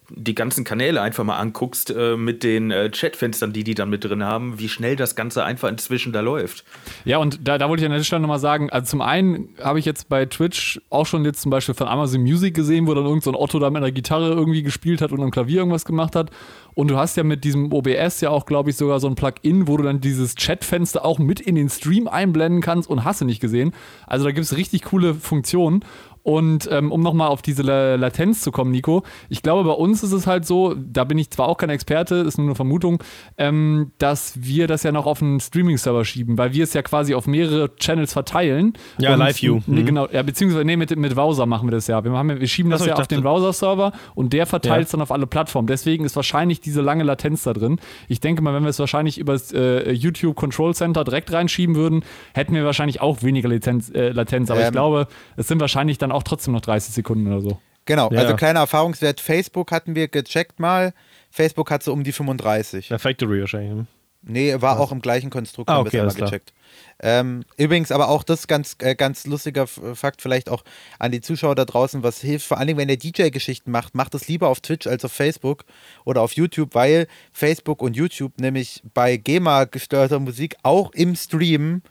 die ganzen Kanäle einfach mal anguckst äh, mit den äh, Chatfenstern, die die dann mit drin haben, wie schnell das Ganze einfach inzwischen da läuft. Ja, und da, da wollte ich an der Stelle nochmal sagen, also zum einen habe ich jetzt bei Twitch auch schon jetzt zum Beispiel von Amazon Music gesehen, wo dann irgend so ein Otto da mit einer Gitarre irgendwie gespielt hat und am Klavier irgendwas gemacht hat. Und du hast ja mit diesem OBS ja auch, glaube ich, sogar so ein Plugin, wo du dann dieses Chatfenster auch mit in den Stream einblenden kannst und hast du nicht gesehen. Also da gibt es richtig coole Funktionen. Und ähm, um nochmal auf diese La Latenz zu kommen, Nico, ich glaube, bei uns ist es halt so, da bin ich zwar auch kein Experte, ist nur eine Vermutung, ähm, dass wir das ja noch auf einen Streaming-Server schieben, weil wir es ja quasi auf mehrere Channels verteilen. Ja, Live-View. Nee, Mhm. genau, ja, beziehungsweise, nee, mit, mit Browser machen wir das ja. Wir, haben, ja- wir schieben das so, ja ich auf den Browser-Server und der verteilt Ja. es dann auf alle Plattformen. Deswegen ist wahrscheinlich diese lange Latenz da drin. Ich denke mal, wenn wir es wahrscheinlich über das äh, YouTube Control Center direkt reinschieben würden, hätten wir wahrscheinlich auch weniger Latenz. Äh, Latenz. Aber ich Ähm. glaube, es sind wahrscheinlich dann auch trotzdem noch 30 Sekunden oder so. Genau, Ja. also kleiner Erfahrungswert, Facebook hatten wir gecheckt mal. Facebook hat so um die 35. Ja, Factory wahrscheinlich. hm? Nee, war auch im gleichen Konstrukt, Ah, haben okay, wir es gecheckt. Ähm, übrigens, aber auch das ganz, äh, ganz lustiger Fakt, vielleicht auch an die Zuschauer da draußen, was hilft, vor allen Dingen, wenn ihr DJ-Geschichten macht, macht es lieber auf Twitch als auf Facebook oder auf YouTube, weil Facebook und YouTube nämlich bei GEMA gesteuerter Musik auch im Stream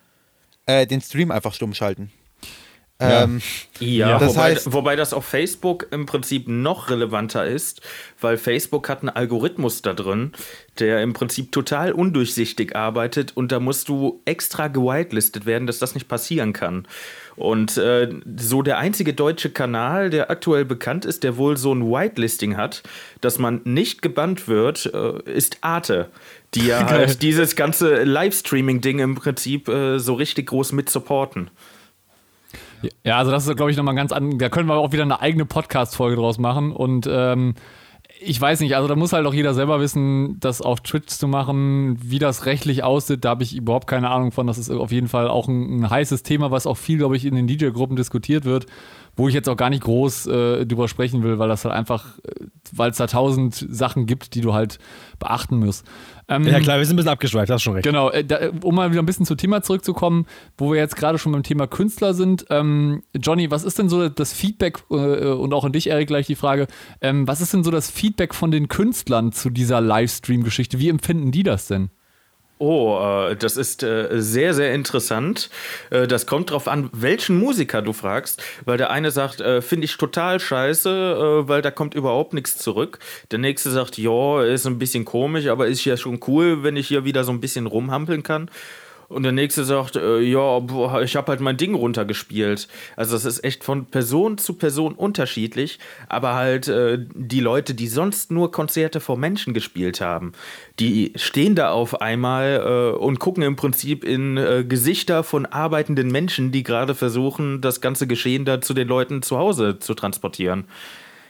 äh, den Stream einfach stumm schalten. Ähm, Ja, Ja. Das wobei, heißt- wobei das auf Facebook im Prinzip noch relevanter ist, weil Facebook hat einen Algorithmus da drin, der im Prinzip total undurchsichtig arbeitet und da musst du extra gewitelistet werden, dass das nicht passieren kann. Und äh, so der einzige deutsche Kanal, der aktuell bekannt ist, der wohl so ein Whitelisting hat, dass man nicht gebannt wird, äh, ist Arte, die ja halt dieses ganze Livestreaming-Ding im Prinzip äh, so richtig groß mit supporten. Ja, also das ist, glaube ich, nochmal ganz an. Da können wir auch wieder eine eigene Podcast-Folge draus machen. Und ähm, ich weiß nicht, also da muss halt auch jeder selber wissen, das auf Twitch zu machen, wie das rechtlich aussieht. Da habe ich überhaupt keine Ahnung von. Das ist auf jeden Fall auch ein, ein heißes Thema, was auch viel, glaube ich, in den DJ-Gruppen diskutiert wird. Wo ich jetzt auch gar nicht groß äh, drüber sprechen will, weil das halt einfach, äh, weil es da tausend Sachen gibt, die du halt beachten musst. Ähm, Ja klar, wir sind ein bisschen abgeschweift, hast schon recht. Genau, äh, da, um mal wieder ein bisschen zum Thema zurückzukommen, wo wir jetzt gerade schon beim Thema Künstler sind. Ähm, Johnny, was ist denn so das Feedback, äh, und auch an dich, Erik, gleich die Frage, ähm, was ist denn so das Feedback von den Künstlern zu dieser Livestream-Geschichte? Wie empfinden die das denn? Oh, äh, das ist äh, sehr, sehr interessant. Äh, das kommt drauf an, welchen Musiker du fragst, weil der eine sagt, finde ich total scheiße, weil da kommt überhaupt nichts zurück. Der nächste sagt, ja, ist ein bisschen komisch, aber ist ja schon cool, wenn ich hier wieder so ein bisschen rumhampeln kann. Und der nächste sagt, äh, ja, boah, ich habe halt mein Ding runtergespielt. Also das ist echt von Person zu Person unterschiedlich, aber halt äh, die Leute, die sonst nur Konzerte vor Menschen gespielt haben, die stehen da auf einmal äh, und gucken im Prinzip in äh, Gesichter von arbeitenden Menschen, die gerade versuchen, das ganze Geschehen da zu den Leuten zu Hause zu transportieren.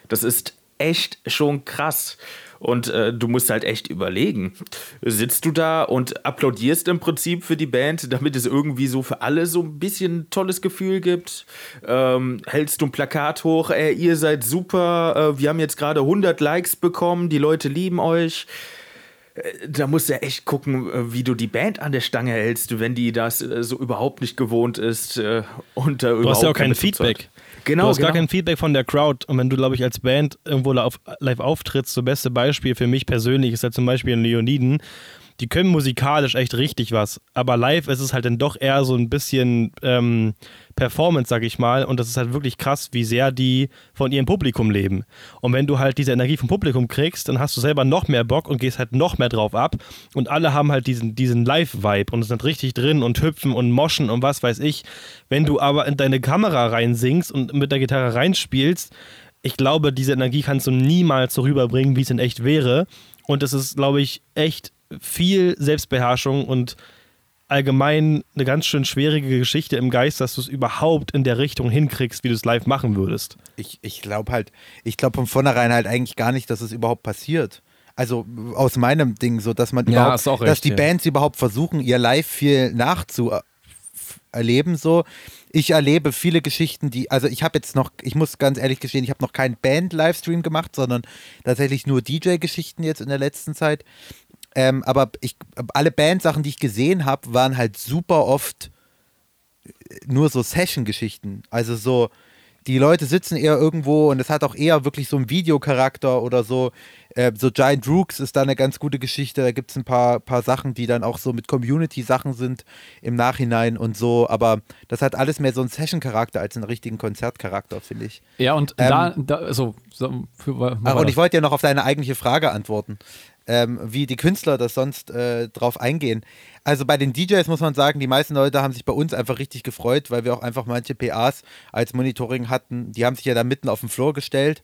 Das ist echt schon krass. Und äh, du musst halt echt überlegen. Sitzt du da und applaudierst im Prinzip für die Band, damit es irgendwie so für alle so ein bisschen ein tolles Gefühl gibt? Ähm, hältst du ein Plakat hoch, ey, ihr seid super, äh, wir haben jetzt gerade 100 Likes bekommen, die Leute lieben euch. Äh, Da musst du ja echt gucken, äh, wie du die Band an der Stange hältst, wenn die das äh, so überhaupt nicht gewohnt ist. Und da Du hast ja auch kein Feedback. Genau, du hast genau. gar kein Feedback von der Crowd. Und wenn du, glaube ich, als Band irgendwo live, auftrittst, so beste Beispiel für mich persönlich ist ja zum Beispiel in Leoniden. Die können musikalisch echt richtig was, aber live ist es halt dann doch eher so ein bisschen ähm, Performance, sag ich mal. Und das ist halt wirklich krass, wie sehr die von ihrem Publikum leben. Und wenn du halt diese Energie vom Publikum kriegst, dann hast du selber noch mehr Bock und gehst halt noch mehr drauf ab. Und alle haben halt diesen, diesen Live-Vibe und sind richtig drin und hüpfen und moschen und was weiß ich. Wenn du aber in deine Kamera reinsingst und mit der Gitarre reinspielst, ich glaube, diese Energie kannst du niemals so rüberbringen, wie es in echt wäre. Und es ist, glaube ich, echt viel Selbstbeherrschung und allgemein eine ganz schön schwierige Geschichte im Geist, dass du es überhaupt in der Richtung hinkriegst, wie du es live machen würdest. ich ich glaube halt, ich glaube von vornherein halt eigentlich gar nicht, dass es überhaupt passiert. Also aus meinem Ding so, dass man Ja, überhaupt, ist auch dass recht, die ja. Bands überhaupt versuchen, ihr Live viel nachzuerleben so. Ich erlebe viele Geschichten, die, also ich habe jetzt noch, ich muss ganz ehrlich gestehen, ich habe noch keinen Band-Livestream gemacht, sondern tatsächlich nur DJ-Geschichten jetzt in der letzten Zeit. Ähm, aber ich, alle Bandsachen, die ich gesehen habe, waren halt super oft nur so Session-Geschichten. Also so, die Leute sitzen eher irgendwo und es hat auch eher wirklich so einen Videocharakter oder so. Äh, so Giant Rooks ist da eine ganz gute Geschichte. Da gibt es ein paar, paar Sachen, die dann auch so mit Community-Sachen sind im Nachhinein und so. Aber das hat alles mehr so einen Session-Charakter als einen richtigen Konzertcharakter, finde ich. Ja, und Ähm, da, da, so, so für, Ach, und ich wollte ja noch auf deine eigentliche Frage antworten, ähm, wie die Künstler das sonst äh, drauf eingehen. Also bei den DJs muss man sagen, die meisten Leute haben sich bei uns einfach richtig gefreut, weil wir auch einfach manche PAs als Monitoring hatten. Die haben sich ja da mitten auf den Floor gestellt.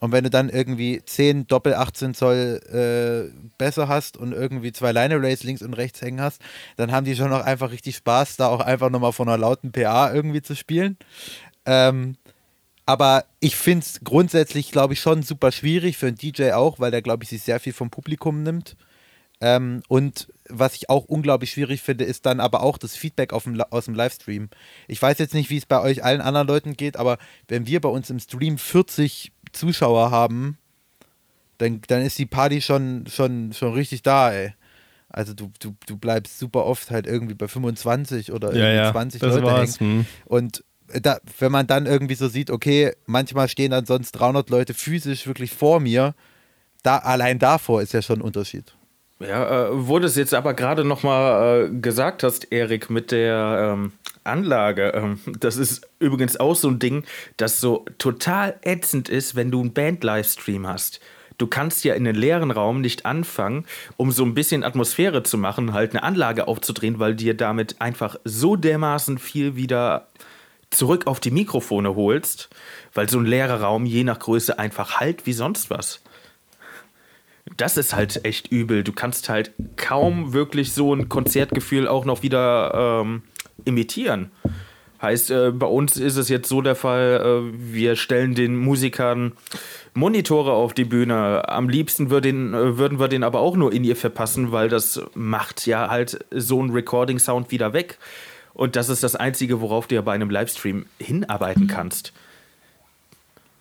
Und wenn du dann irgendwie 10 Doppel 18 Zoll äh, besser hast und irgendwie zwei Line Arrays links und rechts hängen hast, dann haben die schon auch einfach richtig Spaß, da auch einfach nochmal von einer lauten PA irgendwie zu spielen. Ähm, aber ich finde es grundsätzlich, glaube ich, schon super schwierig für einen DJ auch, weil der, glaube ich, sich sehr viel vom Publikum nimmt. Ähm, und was ich auch unglaublich schwierig finde, ist dann aber auch das Feedback dem, aus dem Livestream. Ich weiß jetzt nicht, wie es bei euch allen anderen Leuten geht, aber wenn wir bei uns im Stream 40 Zuschauer haben, dann, dann ist die Party schon, schon, schon richtig da, ey. Also du, du, du bleibst super oft halt irgendwie bei 25 oder Ja, irgendwie ja, 20 das Leute hängen. Hm. Und da, wenn man dann irgendwie so sieht, okay, manchmal stehen dann sonst 300 Leute physisch wirklich vor mir, da allein davor ist ja schon ein Unterschied. Ja, äh, wo du es jetzt aber gerade nochmal äh, gesagt hast, Erik, mit der ähm, Anlage, ähm, das ist übrigens auch so ein Ding, das so total ätzend ist, wenn du einen Band-Livestream hast. Du kannst ja in den leeren Raum nicht anfangen, um so ein bisschen Atmosphäre zu machen, halt eine Anlage aufzudrehen, weil dir damit einfach so dermaßen viel wieder zurück auf die Mikrofone holst, weil so ein leerer Raum je nach Größe einfach halt wie sonst was das ist halt echt übel. Du kannst halt kaum wirklich so ein Konzertgefühl auch noch wieder ähm, imitieren. Heißt, äh, bei uns ist es jetzt so der Fall, äh, wir stellen den Musikern Monitore auf die Bühne. Am liebsten würden, äh, würden wir den aber auch nur in ihr verpassen, weil das macht ja halt so einen Recording-Sound wieder weg. Und das ist das Einzige, worauf du ja bei einem Livestream hinarbeiten kannst.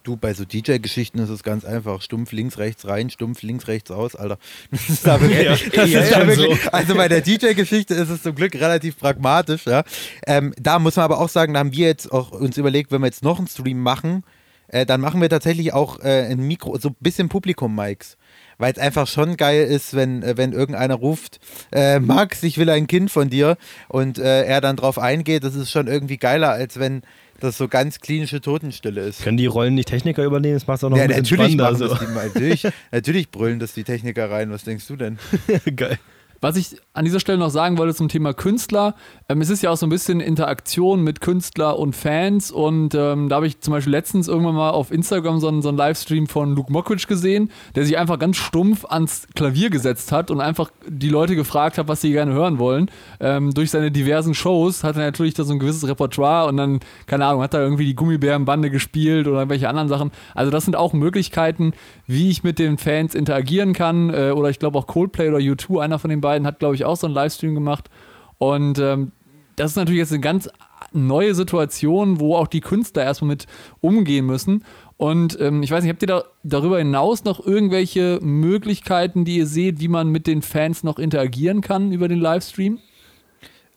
Du, bei so DJ-Geschichten ist es ganz einfach. Stumpf links, rechts rein, stumpf links, rechts aus, Alter. Das ist da wirklich, das ist da wirklich so. Also bei der DJ-Geschichte ist es zum Glück relativ pragmatisch, ja. Ähm, da muss man aber auch sagen, da haben wir jetzt auch uns überlegt, wenn wir jetzt noch einen Stream machen, äh, dann machen wir tatsächlich auch äh, ein Mikro, so ein bisschen Publikum-Mics weil es einfach schon geil ist, wenn, äh, wenn irgendeiner ruft, äh, Max, ich will ein Kind von dir und äh, er dann drauf eingeht, das ist schon irgendwie geiler, als wenn das so ganz klinische Totenstille ist. Können die Rollen nicht Techniker übernehmen? Das macht es auch noch ja, ein bisschen natürlich spannender. So. Die, natürlich, natürlich brüllen das die Techniker rein. Was denkst du denn? Geil. Was ich an dieser Stelle noch sagen wollte zum Thema Künstler, ähm, es ist ja auch so ein bisschen Interaktion mit Künstler und Fans und ähm, da habe ich zum Beispiel letztens irgendwann mal auf Instagram so einen, so einen Livestream von Luke Mockridge gesehen, der sich einfach ganz stumpf ans Klavier gesetzt hat und einfach die Leute gefragt hat, was sie gerne hören wollen. Ähm, durch seine diversen Shows hat er natürlich da so ein gewisses Repertoire und dann, keine Ahnung, hat er irgendwie die Gummibärenbande gespielt oder irgendwelche anderen Sachen. Also das sind auch Möglichkeiten, wie ich mit den Fans interagieren kann äh, oder ich glaube auch Coldplay oder U2, einer von den beiden beiden hat, glaube ich, auch so einen Livestream gemacht. Und ähm, das ist natürlich jetzt eine ganz neue Situation, wo auch die Künstler erstmal mit umgehen müssen. Und ähm, ich weiß nicht, habt ihr da darüber hinaus noch irgendwelche Möglichkeiten, die ihr seht, wie man mit den Fans noch interagieren kann über den Livestream?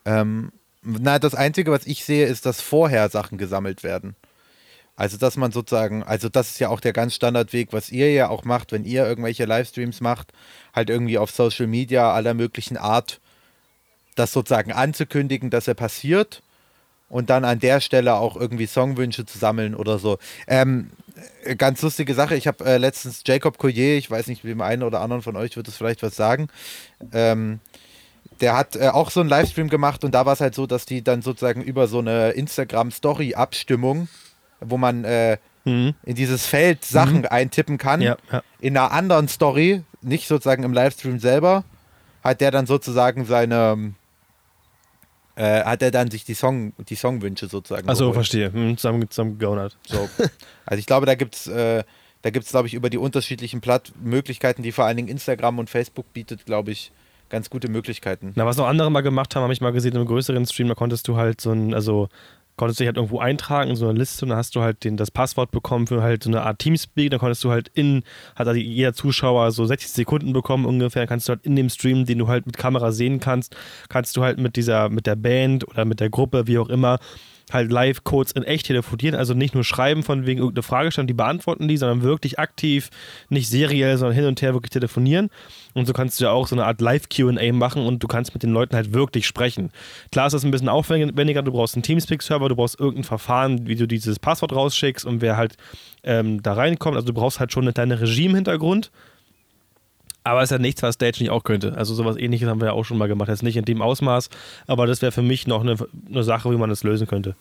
Ähm, na, das Einzige, was ich sehe, ist, dass vorher Sachen gesammelt werden. Also, dass man sozusagen, also das ist ja auch der ganz Standardweg, was ihr ja auch macht, wenn ihr irgendwelche Livestreams macht, halt irgendwie auf Social Media aller möglichen Art, das sozusagen anzukündigen, dass er passiert und dann an der Stelle auch irgendwie Songwünsche zu sammeln oder so. Ähm, ganz lustige Sache, ich habe äh, letztens Jacob Collier, ich weiß nicht, dem einen oder anderen von euch wird es vielleicht was sagen, ähm, der hat äh, auch so einen Livestream gemacht und da war es halt so, dass die dann sozusagen über so eine Instagram-Story-Abstimmung wo man äh, mhm. in dieses Feld Sachen mhm. eintippen kann. Ja, ja. In einer anderen Story, nicht sozusagen im Livestream selber, hat der dann sozusagen seine äh, hat er dann sich die Song die Songwünsche sozusagen Achso, verstehe. Hm, zusammen, zusammen. So. Also ich glaube, da gibt es äh, da gibt es, glaube ich, über die unterschiedlichen Platt Möglichkeiten, die vor allen Dingen Instagram und Facebook bietet, glaube ich, ganz gute Möglichkeiten. Na, was noch andere mal gemacht haben, habe ich mal gesehen, in einem größeren Stream, da konntest du halt so ein, also konntest du dich halt irgendwo eintragen in so eine Liste und dann hast du halt den, das Passwort bekommen für halt so eine Art Teamspeak. Dann konntest du halt in, hat also jeder Zuschauer so 60 Sekunden bekommen ungefähr. Kannst du halt in dem Stream, den du halt mit Kamera sehen kannst, kannst du halt mit dieser, mit der Band oder mit der Gruppe, wie auch immer, halt live Codes in echt telefonieren, also nicht nur schreiben von wegen irgendeine Fragestellung, die beantworten die, sondern wirklich aktiv, nicht seriell, sondern hin und her wirklich telefonieren. Und so kannst du ja auch so eine Art Live-QA machen und du kannst mit den Leuten halt wirklich sprechen. Klar ist das ein bisschen aufwendiger, du brauchst einen Teamspeak-Server, du brauchst irgendein Verfahren, wie du dieses Passwort rausschickst und wer halt ähm, da reinkommt. Also du brauchst halt schon eine kleine Regie im Hintergrund. Aber es ist ja nichts, was Stage nicht auch könnte. Also sowas ähnliches haben wir ja auch schon mal gemacht. Jetzt nicht in dem Ausmaß, aber das wäre für mich noch eine, eine Sache, wie man das lösen könnte.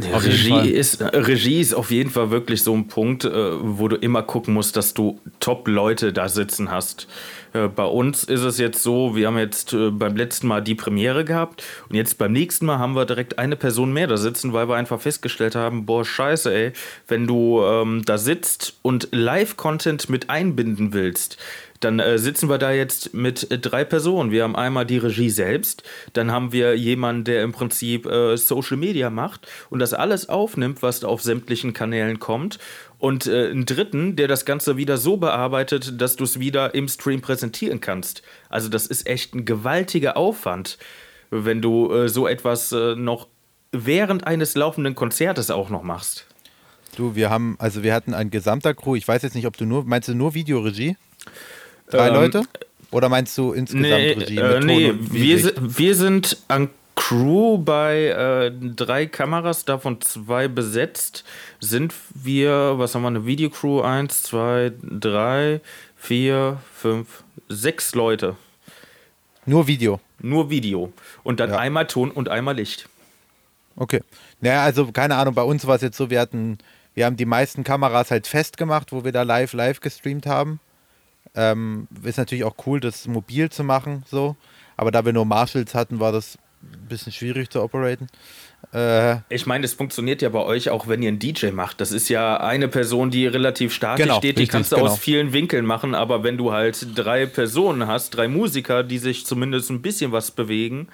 Regie ist, Regie ist auf jeden Fall wirklich so ein Punkt, äh, wo du immer gucken musst, dass du Top-Leute da sitzen hast. Äh, bei uns ist es jetzt so, wir haben jetzt äh, beim letzten Mal die Premiere gehabt und jetzt beim nächsten Mal haben wir direkt eine Person mehr da sitzen, weil wir einfach festgestellt haben, boah, scheiße, ey, wenn du ähm, da sitzt und Live-Content mit einbinden willst, dann äh, sitzen wir da jetzt mit äh, drei Personen. Wir haben einmal die Regie selbst, dann haben wir jemanden, der im Prinzip äh, Social Media macht und das alles aufnimmt, was auf sämtlichen Kanälen kommt. Und äh, einen dritten, der das Ganze wieder so bearbeitet, dass du es wieder im Stream präsentieren kannst. Also das ist echt ein gewaltiger Aufwand, wenn du äh, so etwas noch während eines laufenden Konzertes auch noch machst. Du, wir haben, also wir hatten ein gesamter Crew, ich weiß jetzt nicht, ob du nur, meinst du nur Videoregie? Drei ähm, Leute? Oder meinst du insgesamt Nee, Regie? äh, nee wir, wir sind an Crew bei äh, drei Kameras, davon zwei besetzt. Sind wir, was haben wir, eine Videocrew? Eins, zwei, drei, vier, fünf, sechs Leute. Nur Video. Nur Video. Und dann Ja. einmal Ton und einmal Licht. Okay. Naja, also keine Ahnung, bei uns war es jetzt so, wir hatten, wir haben die meisten Kameras halt festgemacht, wo wir da live, live gestreamt haben. Ähm, ist natürlich auch cool, das mobil zu machen, so. Aber da wir nur Marshalls hatten, war das ein bisschen schwierig zu operaten. Äh, Ich meine, es funktioniert ja bei euch auch, wenn ihr einen DJ macht. Das ist ja eine Person, die relativ statisch Genau, steht, die richtig, kannst du genau. aus vielen Winkeln machen, aber wenn du halt drei Personen hast, drei Musiker, die sich zumindest ein bisschen was bewegen,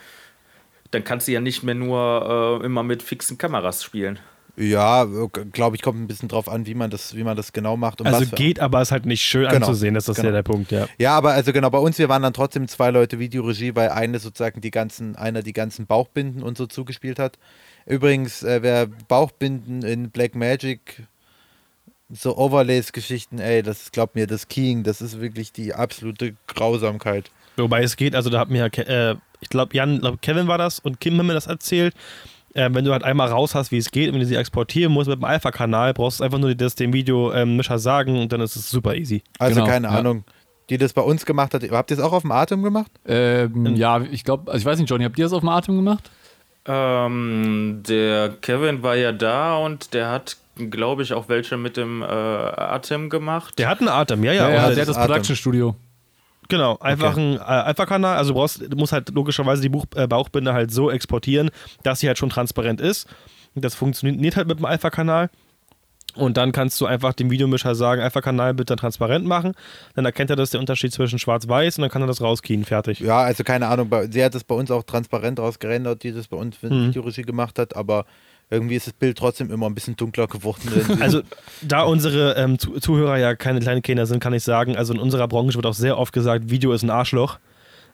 dann kannst du ja nicht mehr nur äh, immer mit fixen Kameras spielen. Ja, glaube ich, kommt ein bisschen drauf an, wie man das, wie man das genau macht. und Also geht, aber ist halt nicht schön Genau, anzusehen, das ist genau. ja der Punkt, ja. Ja, aber also genau, bei uns, wir waren dann trotzdem zwei Leute Videoregie, weil eine sozusagen die ganzen, einer die ganzen Bauchbinden und so zugespielt hat. Übrigens, äh, wer Bauchbinden in Black Magic, so Overlays-Geschichten, ey, das glaubt mir, das Keying, das ist wirklich die absolute Grausamkeit. Wobei es geht, also da hat mir, äh, ich glaube, Jan, glaub, Kevin war das und Kim haben mir das erzählt. Äh, wenn du halt einmal raus hast, wie es geht, und wenn du sie exportieren musst mit dem Alpha-Kanal, brauchst du einfach nur das dem Videomischer sagen und dann ist es super easy. Also Genau, keine ja. Ahnung, die das bei uns gemacht hat. Habt ihr es auch auf dem Atem gemacht? Ähm, ja, ich glaube, also ich weiß nicht, Johnny, habt ihr das auf dem Atem gemacht? Ähm, der Kevin war ja da und der hat, glaube ich, auch welche mit dem äh, Atem gemacht. Der hat einen Atem, ja, ja, ja. und der das- hat das Atem. Genau, einfach ein äh, Alpha-Kanal. Also du, brauchst, du musst halt logischerweise die Buch, äh, Bauchbinde halt so exportieren, dass sie halt schon transparent ist. Das funktioniert halt mit dem Alpha-Kanal. Und dann kannst du einfach dem Videomischer sagen, Alpha-Kanal bitte transparent machen. Dann erkennt er, das der Unterschied zwischen schwarz-weiß und dann kann er das rauskien, fertig. Ja, also keine Ahnung, sie hat das bei uns auch transparent rausgerendert, die das bei uns für Mhm. Videoregie gemacht hat, aber irgendwie ist das Bild trotzdem immer ein bisschen dunkler geworden. Also, da unsere ähm, Zu- Zuhörer ja keine kleinen Kinder sind, kann ich sagen, also in unserer Branche wird auch sehr oft gesagt, Video ist ein Arschloch.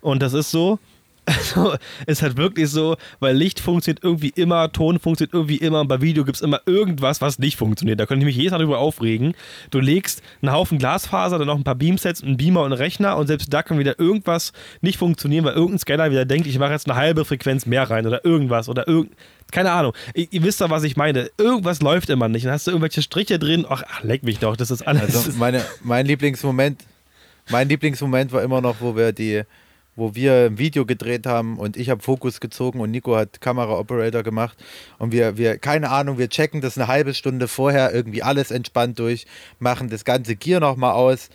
Und das ist so. Also, ist halt wirklich so, weil Licht funktioniert irgendwie immer, Ton funktioniert irgendwie immer und bei Video gibt es immer irgendwas, was nicht funktioniert. Da könnte ich mich jedes Mal drüber aufregen. Du legst einen Haufen Glasfaser, dann noch ein paar Beamsets, einen Beamer und einen Rechner und selbst da kann wieder irgendwas nicht funktionieren, weil irgendein Scanner wieder denkt, ich mache jetzt eine halbe Frequenz mehr rein oder irgendwas oder irgend. Keine Ahnung. Ihr, ihr wisst doch, was ich meine. Irgendwas läuft immer nicht. Dann hast du irgendwelche Striche drin. Ach, ach leck mich doch. Das ist alles. Also meine, mein Lieblingsmoment, mein Lieblingsmoment war immer noch, wo wir die, wo wir ein Video gedreht haben und ich habe Fokus gezogen und Nico hat Kamera-Operator gemacht und wir, wir, keine Ahnung, wir checken das eine halbe Stunde vorher irgendwie alles entspannt durch, machen das ganze Gear nochmal aus,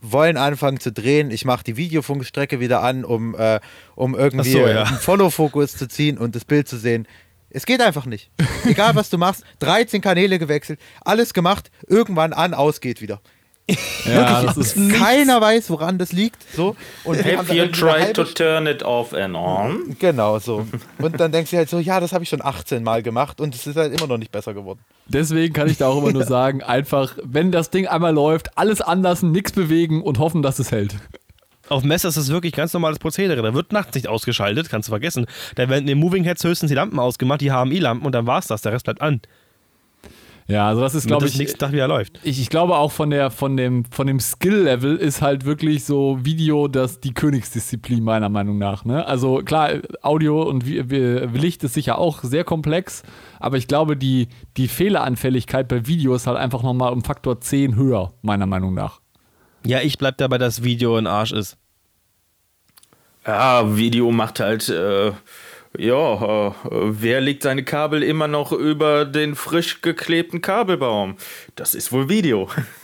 wollen anfangen zu drehen. Ich mache die Videofunkstrecke wieder an, um, äh, um irgendwie so, ja. einen Follow-Fokus zu ziehen und das Bild zu sehen. Es geht einfach nicht. Egal was du machst, 13 Kanäle gewechselt, alles gemacht, irgendwann an, aus geht wieder. Ja, das ist Keiner weiß, woran das liegt. So. Und wir haben Have dann you tried to turn it off and on? Genau so. Und dann denkst du halt so, ja, das habe ich schon 18 Mal gemacht und es ist halt immer noch nicht besser geworden. Deswegen kann ich da auch immer nur sagen, einfach, wenn das Ding einmal läuft, alles anlassen, nichts bewegen und hoffen, dass es hält. Auf Messer ist das wirklich ganz normales Prozedere. Da wird nachts nicht ausgeschaltet, kannst du vergessen. Da werden in den Moving Heads höchstens die Lampen ausgemacht, die HMI-Lampen und dann war's das. Der Rest bleibt an. Ja, also das ist, glaube ich, nächsten Tag wieder läuft. ich, ich glaube auch von, der, von dem, von dem Skill-Level ist halt wirklich so Video das die Königsdisziplin meiner Meinung nach. Ne? Also klar, Audio und Licht ist sicher auch sehr komplex, aber ich glaube, die, die Fehleranfälligkeit bei Video ist halt einfach nochmal um Faktor 10 höher, meiner Meinung nach. Ja, ich bleib dabei, dass Video ein Arsch ist. Ja, Video macht halt, äh, ja, äh, wer legt seine Kabel immer noch über den frisch geklebten Kabelbaum? Das ist wohl Video.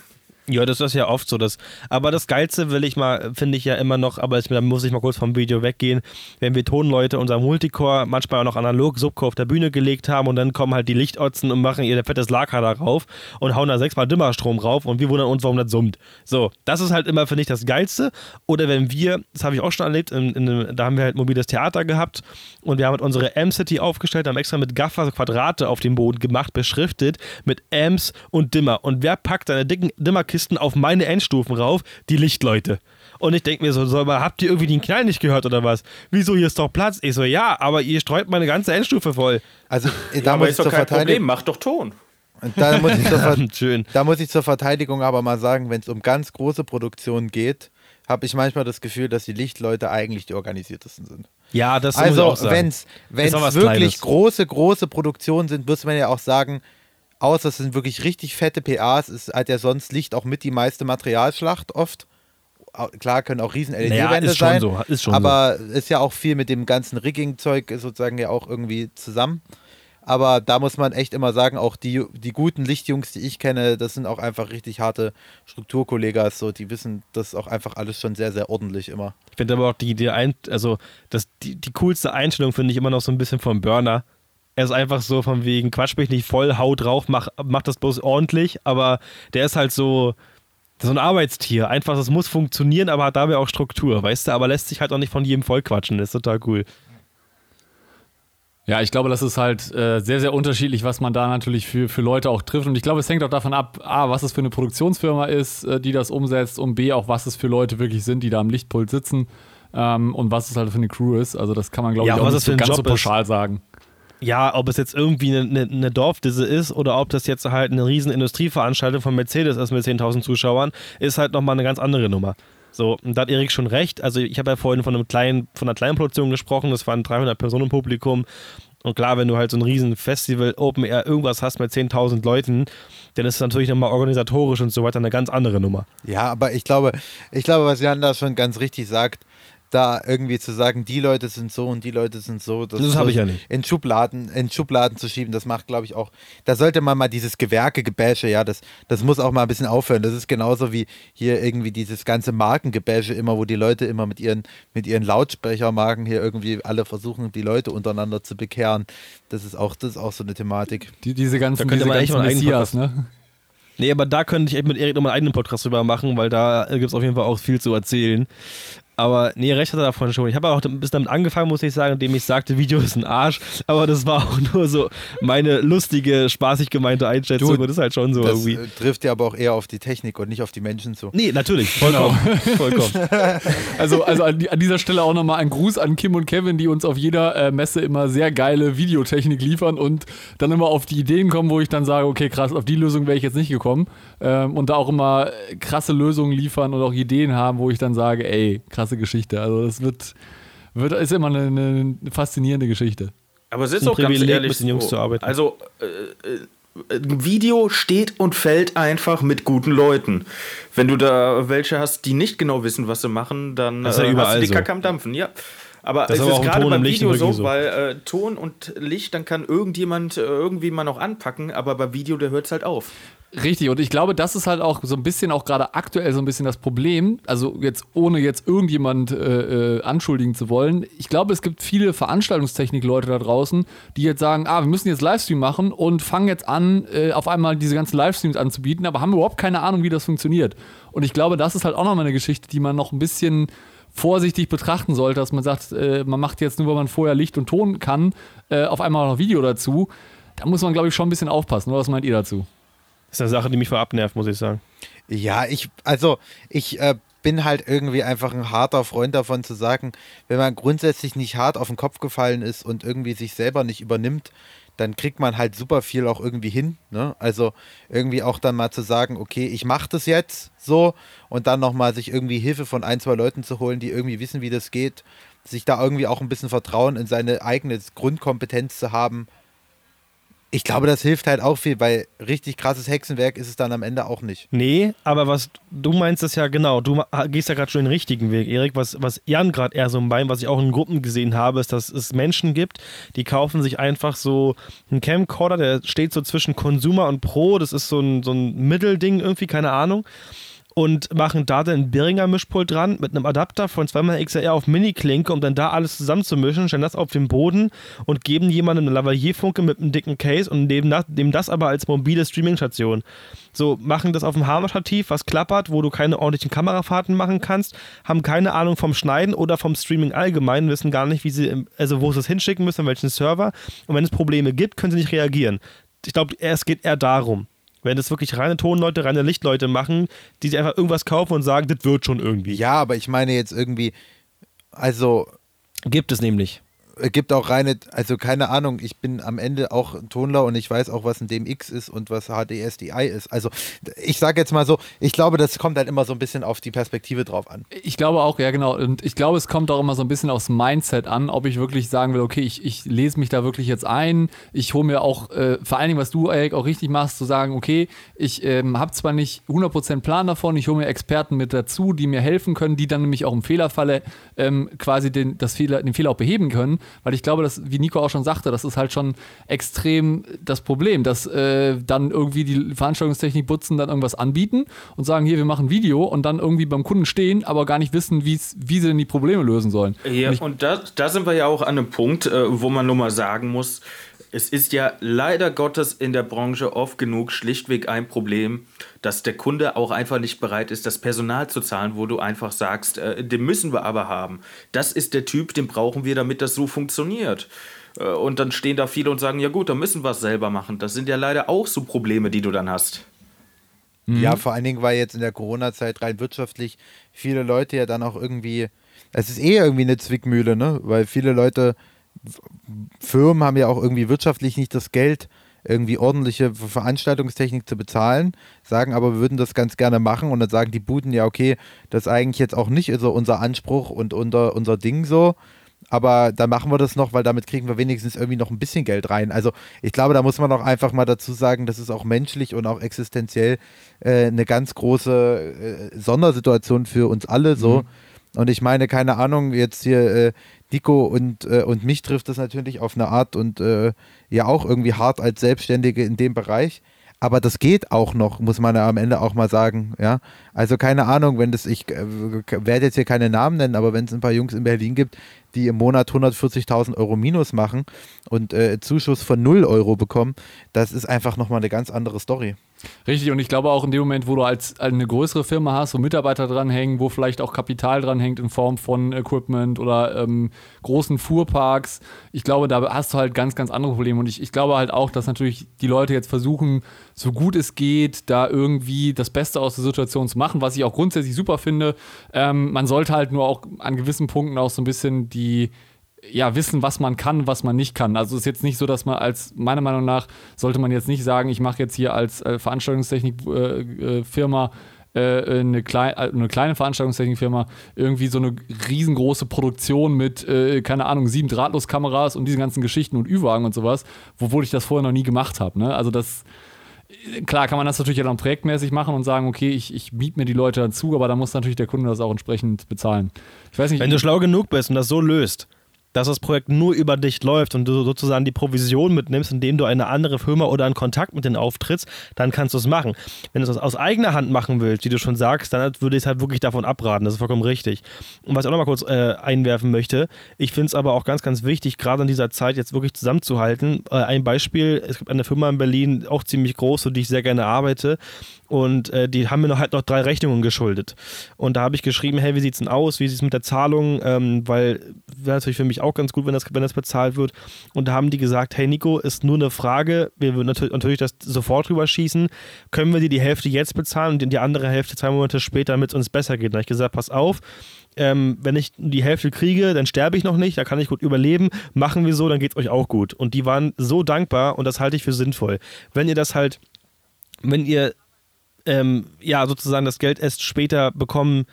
Ja, das ist ja oft so. Das, aber das Geilste will ich mal, finde ich ja immer noch, aber da muss ich mal kurz vom Video weggehen, wenn wir Tonleute unser Multicore manchmal auch noch analog Subcore auf der Bühne gelegt haben und dann kommen halt die Lichtotzen und machen ihr fettes Lager da rauf und hauen da sechsmal Dimmerstrom rauf und wir wundern uns, warum das summt. So, das ist halt immer, finde ich, das Geilste. Oder wenn wir, das habe ich auch schon erlebt, in, in, da haben wir halt mobiles Theater gehabt und wir haben halt unsere M-City aufgestellt, haben extra mit Gaffer Quadrate auf dem Boden gemacht, beschriftet mit Amps und Dimmer. Und wer packt seine dicken Dimmerkisten auf meine Endstufen rauf? Die Lichtleute. Und ich denke mir so, so, aber habt ihr irgendwie den Knall nicht gehört oder was? Wieso, hier ist doch Platz? Ich so, ja, aber ihr streut meine ganze Endstufe voll. Also da Ja, muss ich ist doch zur kein Problem, Verteidigung. mach doch Ton. Da muss ich zur Schön. Da muss ich zur Verteidigung aber mal sagen, wenn es um ganz große Produktionen geht, habe ich manchmal das Gefühl, dass die Lichtleute eigentlich die organisiertesten sind. Ja, das muss ich Also, auch sagen. wenn es wirklich Kleines. große, große Produktionen sind, muss man ja auch sagen, außer es sind wirklich richtig fette PAs, ist halt ja sonst Licht auch mit die meiste Materialschlacht oft. Klar können auch riesen Naja, LED-Wände ist schon sein, so, ist schon aber ist ja auch viel mit dem ganzen Rigging-Zeug sozusagen ja auch irgendwie zusammen. Aber da muss man echt immer sagen, auch die, die guten Lichtjungs, die ich kenne, das sind auch einfach richtig harte Strukturkollegas, so, die wissen das auch einfach alles schon sehr, sehr ordentlich immer. Ich finde aber auch die, die, ein, also das, die, die coolste Einstellung finde ich immer noch so ein bisschen vom Burner. Er ist einfach so von wegen, quatsch mich nicht voll, hau drauf, mach, mach das bloß ordentlich, aber der ist halt so, so ein Arbeitstier. Einfach, das muss funktionieren, aber hat dabei auch Struktur, weißt du, aber lässt sich halt auch nicht von jedem voll quatschen, das ist total cool. Ja, ich glaube, das ist halt äh, sehr, sehr unterschiedlich, was man da natürlich für, für Leute auch trifft. Und ich glaube, es hängt auch davon ab, A, was es für eine Produktionsfirma ist, äh, die das umsetzt, und B, auch was es für Leute wirklich sind, die da am Lichtpult sitzen ähm, und was es halt für eine Crew ist. Also, das kann man, glaube Ja, ich, auch nicht so ganz so Job ist. pauschal sagen. Ja, ob es jetzt irgendwie eine, eine, eine Dorfdisse ist oder ob das jetzt halt eine riesen Industrieveranstaltung von Mercedes ist mit 10.000 Zuschauern, ist halt nochmal eine ganz andere Nummer. So, und da hat Erik schon recht. Also ich habe ja vorhin von, einem kleinen, von einer kleinen Produktion gesprochen, das waren 300 Personen im Publikum. Und klar, wenn du halt so ein riesen Festival, Open Air, irgendwas hast mit 10.000 Leuten, dann ist es natürlich nochmal organisatorisch und so weiter eine ganz andere Nummer. Ja, aber ich glaube, ich glaube, was Jan da schon ganz richtig sagt, da irgendwie zu sagen, die Leute sind so und die Leute sind so, Das so habe ich ja nicht. In Schubladen, in Schubladen zu schieben, das macht, glaube ich, auch, da sollte man mal dieses Gewerkegebäsche, ja, das, das muss auch mal ein bisschen aufhören. Das ist genauso wie hier irgendwie dieses ganze Markengebäsche immer, wo die Leute immer mit ihren, mit ihren Lautsprechermarken hier irgendwie alle versuchen, die Leute untereinander zu bekehren. Das ist auch, das ist auch so eine Thematik. Die, diese ganzen, Da könnte diese man echt ganzen mal einen eigenen Messias, ne? Nee, aber da könnte ich echt mit Erik nochmal einen eigenen Podcast drüber machen, weil da gibt es auf jeden Fall auch viel zu erzählen. Aber nee, recht hat er davon schon. Ich habe auch ein bisschen damit angefangen, muss ich sagen, indem ich sagte, Video ist ein Arsch. Aber das war auch nur so meine lustige, spaßig gemeinte Einschätzung. Du, und das ist halt schon so Das irgendwie. trifft ja aber auch eher auf die Technik und nicht auf die Menschen zu. Nee, natürlich. Vollkommen. vollkommen. Also, also an, die, an dieser Stelle auch nochmal ein Gruß an Kim und Kevin, die uns auf jeder äh, Messe immer sehr geile Videotechnik liefern und dann immer auf die Ideen kommen, wo ich dann sage, okay, krass, auf die Lösung wäre ich jetzt nicht gekommen. Ähm, und da auch immer äh, krasse Lösungen liefern und auch Ideen haben, wo ich dann sage, ey, krasse Geschichte. Also das wird, wird ist immer eine, eine faszinierende Geschichte. Aber es ist ein auch ganz Privileg, ehrlich mit den Jungs so. zu arbeiten. Also, äh, äh, ein Video steht und fällt einfach mit guten Leuten. Wenn du da welche hast, die nicht genau wissen, was sie machen, dann Das ist ja äh, hast überall du die so. Kacke am Dampfen, ja. Aber Das es ist ist gerade beim Video so, so. weil äh, Ton und Licht, dann kann irgendjemand äh, irgendwie mal noch anpacken, aber bei Video, der hört es halt auf. Richtig, und ich glaube, das ist halt auch so ein bisschen, auch gerade aktuell so ein bisschen das Problem. Also jetzt ohne jetzt irgendjemand äh, äh, anschuldigen zu wollen. Ich glaube, es gibt viele Veranstaltungstechnik-Leute da draußen, die jetzt sagen, ah, wir müssen jetzt Livestream machen und fangen jetzt an, äh, auf einmal diese ganzen Livestreams anzubieten, aber haben überhaupt keine Ahnung, wie das funktioniert. Und ich glaube, das ist halt auch nochmal eine Geschichte, die man noch ein bisschen vorsichtig betrachten sollte, dass man sagt, äh, man macht jetzt nur, weil man vorher Licht und Ton kann, äh, auf einmal noch Video dazu. Da muss man, glaube ich, schon ein bisschen aufpassen. Was meint ihr dazu? Das ist eine Sache, die mich voll abnervt, muss ich sagen. Ja, ich, also ich äh, bin halt irgendwie einfach ein harter Freund davon zu sagen, wenn man grundsätzlich nicht hart auf den Kopf gefallen ist und irgendwie sich selber nicht übernimmt, dann kriegt man halt super viel auch irgendwie hin. Ne? Also irgendwie auch dann mal zu sagen, okay, ich mache das jetzt so und dann nochmal sich irgendwie Hilfe von ein, zwei Leuten zu holen, die irgendwie wissen, wie das geht, sich da irgendwie auch ein bisschen Vertrauen in seine eigene Grundkompetenz zu haben. Ich glaube, das hilft halt auch viel, weil richtig krasses Hexenwerk ist es dann am Ende auch nicht. Nee, aber was du meinst das ja genau. Du gehst ja gerade schon den richtigen Weg, Erik. Was, was Jan gerade eher so meint, was ich auch in Gruppen gesehen habe, ist, dass es Menschen gibt, die kaufen sich einfach so einen Camcorder, der steht so zwischen Consumer und Pro. Das ist so ein, so ein Mittelding irgendwie, keine Ahnung. Und machen da dann ein Behringer Mischpult dran mit einem Adapter von 2 XLR auf Mini-Klinke, um dann da alles zusammenzumischen, stellen das auf den Boden und geben jemandem eine Lavalier-Funke mit einem dicken Case und nehmen das, nehmen das aber als mobile Streaming-Station. So, machen das auf dem Hammer-Stativ, was klappert, wo du keine ordentlichen Kamerafahrten machen kannst, haben keine Ahnung vom Schneiden oder vom Streaming allgemein, wissen gar nicht, wie sie, also wo sie es hinschicken müssen, an welchen Server. Und wenn es Probleme gibt, können sie nicht reagieren. Ich glaube, es geht eher darum. Wenn das wirklich reine Tonleute, reine Lichtleute machen, die sich einfach irgendwas kaufen und sagen, das wird schon irgendwie. Ja, aber ich meine jetzt irgendwie, also Gibt es nämlich. Es gibt auch reine, also keine Ahnung, ich bin am Ende auch ein Tonler und ich weiß auch, was ein DMX ist und was HDSDI ist. Also ich sage jetzt mal so, ich glaube, das kommt halt immer so ein bisschen auf die Perspektive drauf an. Ich glaube auch, ja genau. Und ich glaube, es kommt auch immer so ein bisschen aufs Mindset an, ob ich wirklich sagen will, okay, ich, ich lese mich da wirklich jetzt ein. Ich hole mir auch, äh, vor allen Dingen, was du, Eric, auch richtig machst, zu sagen, okay, ich ähm, habe zwar nicht 100% Plan davon, ich hole mir Experten mit dazu, die mir helfen können, die dann nämlich auch im Fehlerfalle ähm, quasi den, das Fehler, den Fehler auch beheben können, weil ich glaube, dass, wie Nico auch schon sagte, das ist halt schon extrem das Problem, dass äh, dann irgendwie die Veranstaltungstechnik Butzen dann irgendwas anbieten und sagen, hier, wir machen Video und dann irgendwie beim Kunden stehen, aber gar nicht wissen, wie sie denn die Probleme lösen sollen. Ja, und, und da, da sind wir ja auch an einem Punkt, äh, wo man nur mal sagen muss, es ist ja leider Gottes in der Branche oft genug schlichtweg ein Problem, dass der Kunde auch einfach nicht bereit ist, das Personal zu zahlen, wo du einfach sagst, äh, den müssen wir aber haben. Das ist der Typ, den brauchen wir, damit das so funktioniert. Äh, und dann stehen da viele und sagen, ja gut, dann müssen wir es selber machen. Das sind ja leider auch so Probleme, die du dann hast. Mhm. Ja, vor allen Dingen, weil jetzt in der Corona-Zeit rein wirtschaftlich viele Leute ja dann auch irgendwie, es ist eh irgendwie eine Zwickmühle, ne? Weil viele Leute Firmen haben ja auch irgendwie wirtschaftlich nicht das Geld, irgendwie ordentliche Veranstaltungstechnik zu bezahlen, sagen aber, wir würden das ganz gerne machen und dann sagen die Buden, ja, okay, das ist eigentlich jetzt auch nicht so unser Anspruch und unser, unser Ding so, aber dann machen wir das noch, weil damit kriegen wir wenigstens irgendwie noch ein bisschen Geld rein. Also ich glaube, da muss man auch einfach mal dazu sagen, das ist auch menschlich und auch existenziell äh, eine ganz große äh, Sondersituation für uns alle so. Mhm. Und ich meine, keine Ahnung, jetzt hier äh, Nico und, äh, und mich trifft das natürlich auf eine Art und äh, ja auch irgendwie hart als Selbstständige in dem Bereich. Aber das geht auch noch, muss man ja am Ende auch mal sagen. Ja, also keine Ahnung, wenn das, ich äh, werde jetzt hier keine Namen nennen, aber wenn es ein paar Jungs in Berlin gibt, die im Monat 140.000 Euro Minus machen und äh, Zuschuss von 0 Euro bekommen, das ist einfach nochmal eine ganz andere Story. Richtig, und ich glaube auch in dem Moment, wo du als eine größere Firma hast, wo Mitarbeiter dranhängen, wo vielleicht auch Kapital dranhängt in Form von Equipment oder ähm, großen Fuhrparks, ich glaube, da hast du halt ganz, ganz andere Probleme. Und ich, ich glaube halt auch, dass natürlich die Leute jetzt versuchen, so gut es geht, da irgendwie das Beste aus der Situation zu machen, was ich auch grundsätzlich super finde. Ähm, man sollte halt nur auch an gewissen Punkten auch so ein bisschen die ja, wissen, was man kann, was man nicht kann. Also es ist jetzt nicht so, dass man als, meiner Meinung nach, sollte man jetzt nicht sagen, ich mache jetzt hier als äh, Veranstaltungstechnikfirma äh, äh, eine, klein, äh, eine kleine Veranstaltungstechnikfirma irgendwie so eine riesengroße Produktion mit, äh, keine Ahnung, sieben Drahtloskameras und diesen ganzen Geschichten und Ü-Wagen und sowas, obwohl ich das vorher noch nie gemacht habe. Ne? Also das, klar kann man das natürlich dann projektmäßig machen und sagen, okay, ich, ich miete mir die Leute dazu, aber da muss natürlich der Kunde das auch entsprechend bezahlen. Ich weiß nicht. Wenn du schlau genug bist und das so löst, dass das Projekt nur über dich läuft und du sozusagen die Provision mitnimmst, indem du eine andere Firma oder einen Kontakt mit denen auftrittst, dann kannst du es machen. Wenn du das aus eigener Hand machen willst, wie du schon sagst, dann würde ich es halt wirklich davon abraten. Das ist vollkommen richtig. Und was ich auch noch mal kurz äh, einwerfen möchte, ich finde es aber auch ganz, ganz wichtig, gerade in dieser Zeit jetzt wirklich zusammenzuhalten. Äh, ein Beispiel, es gibt eine Firma in Berlin, auch ziemlich groß, für die ich sehr gerne arbeite. Und äh, die haben mir noch halt noch drei Rechnungen geschuldet. Und da habe ich geschrieben, hey, wie sieht es denn aus? Wie sieht es mit der Zahlung? Ähm, weil wäre natürlich für mich auch ganz gut, wenn das, wenn das bezahlt wird. Und da haben die gesagt, hey Nico, ist nur eine Frage, wir würden natürlich, natürlich das sofort drüber schießen. Können wir dir die Hälfte jetzt bezahlen und die andere Hälfte zwei Monate später, damit es uns besser geht? Da habe ich gesagt, pass auf, ähm, wenn ich die Hälfte kriege, dann sterbe ich noch nicht, da kann ich gut überleben. Machen wir so, dann geht es euch auch gut. Und die waren so dankbar und das halte ich für sinnvoll. Wenn ihr das halt, wenn ihr ähm, ja, sozusagen das Geld erst später bekommen.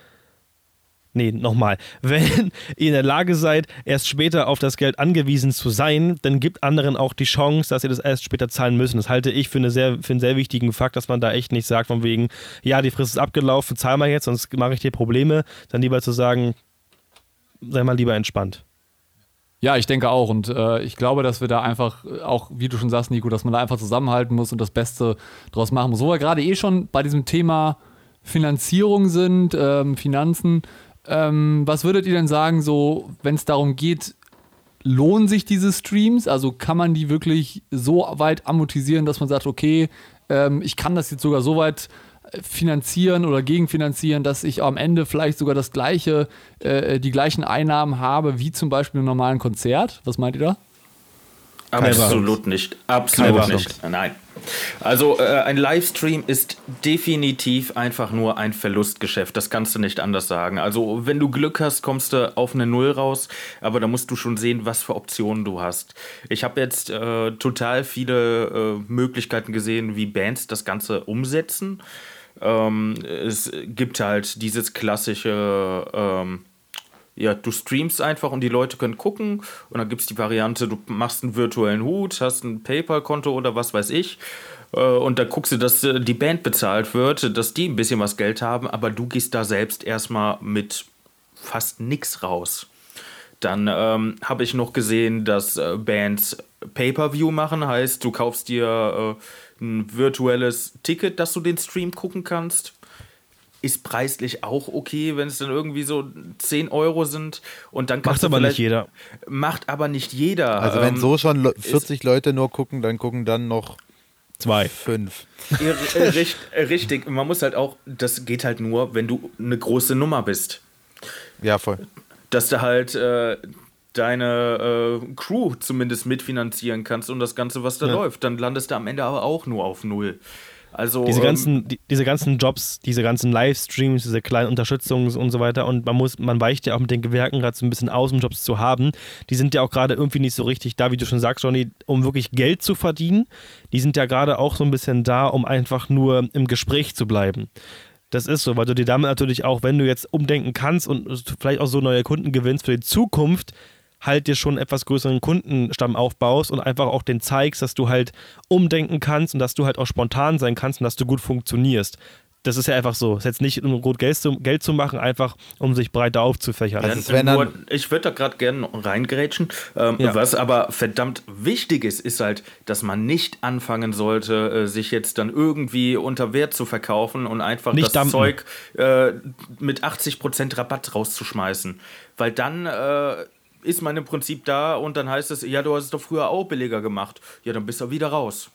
Nee, nochmal. Wenn ihr in der Lage seid, erst später auf das Geld angewiesen zu sein, dann gibt anderen auch die Chance, dass ihr das erst später zahlen müssen. Das halte ich für, eine sehr, für einen sehr wichtigen Fakt, dass man da echt nicht sagt, von wegen, ja, die Frist ist abgelaufen, zahl mal jetzt, sonst mache ich dir Probleme. Dann lieber zu sagen, sei mal lieber entspannt. Ja, ich denke auch. Und äh, ich glaube, dass wir da einfach, äh, auch wie du schon sagst, Nico, dass man da einfach zusammenhalten muss und das Beste draus machen muss. Wo wir gerade eh schon bei diesem Thema Finanzierung sind, ähm, Finanzen, ähm, was würdet ihr denn sagen, so, wenn es darum geht, lohnen sich diese Streams? Also kann man die wirklich so weit amortisieren, dass man sagt, okay, ähm, ich kann das jetzt sogar so weit finanzieren oder gegenfinanzieren, dass ich am Ende vielleicht sogar das gleiche, äh, die gleichen Einnahmen habe wie zum Beispiel im normalen Konzert. Was meint ihr da? Absolut nicht. Absolut nicht. Nein. Also äh, ein Livestream ist definitiv einfach nur ein Verlustgeschäft. Das kannst du nicht anders sagen. Also wenn du Glück hast, kommst du auf eine Null raus, aber da musst du schon sehen, was für Optionen du hast. Ich habe jetzt äh, total viele äh, Möglichkeiten gesehen, wie Bands das Ganze umsetzen. Ähm, es gibt halt dieses klassische... Ähm, ja, du streamst einfach und die Leute können gucken. Und dann gibt es die Variante, du machst einen virtuellen Hut, hast ein PayPal-Konto oder was weiß ich. Äh, und da guckst du, dass äh, die Band bezahlt wird, dass die ein bisschen was Geld haben, aber du gehst da selbst erstmal mit fast nichts raus. Dann ähm, habe ich noch gesehen, dass äh, Bands Pay-per-View machen, heißt, du kaufst dir äh, ein virtuelles Ticket, dass du den Stream gucken kannst ist preislich auch okay, wenn es dann irgendwie so 10 Euro sind. Und dann macht aber nicht jeder. Macht aber nicht jeder. Also wenn ähm, so schon 40 Leute nur gucken, dann gucken dann noch zwei. Fünf. Richtig, man muss halt auch, das geht halt nur, wenn du eine große Nummer bist. Ja, voll. Dass du halt äh, deine äh, Crew zumindest mitfinanzieren kannst und das Ganze, was da ja. läuft. Dann landest du am Ende aber auch nur auf Null. Also, diese, ähm, ganzen, die, diese ganzen Jobs, diese ganzen Livestreams, diese kleinen Unterstützungs und so weiter und man muss, man weicht ja auch mit den Gewerken gerade so ein bisschen aus, um Jobs zu haben. Die sind ja auch gerade irgendwie nicht so richtig da, wie du schon sagst, Johnny, um wirklich Geld zu verdienen. Die sind ja gerade auch so ein bisschen da, um einfach nur im Gespräch zu bleiben. Das ist so, weil du dir damit natürlich auch, wenn du jetzt umdenken kannst und vielleicht auch so neue Kunden gewinnst für die Zukunft, halt dir schon etwas größeren Kundenstamm aufbaust und einfach auch den zeigst, dass du halt umdenken kannst und dass du halt auch spontan sein kannst und dass du gut funktionierst. Das ist ja einfach so. Es ist jetzt nicht, um gut Geld zu, Geld zu machen, einfach um sich breiter aufzufächern. Also nur, ich würde da gerade gerne reingrätschen. Ähm, ja. Was aber verdammt wichtig ist, ist halt, dass man nicht anfangen sollte, äh, sich jetzt dann irgendwie unter Wert zu verkaufen und einfach nicht das dumpen. Zeug äh, mit 80% Rabatt rauszuschmeißen. Weil dann äh, ist man im Prinzip da und dann heißt es, ja, du hast es doch früher auch billiger gemacht. Ja, dann bist du wieder raus.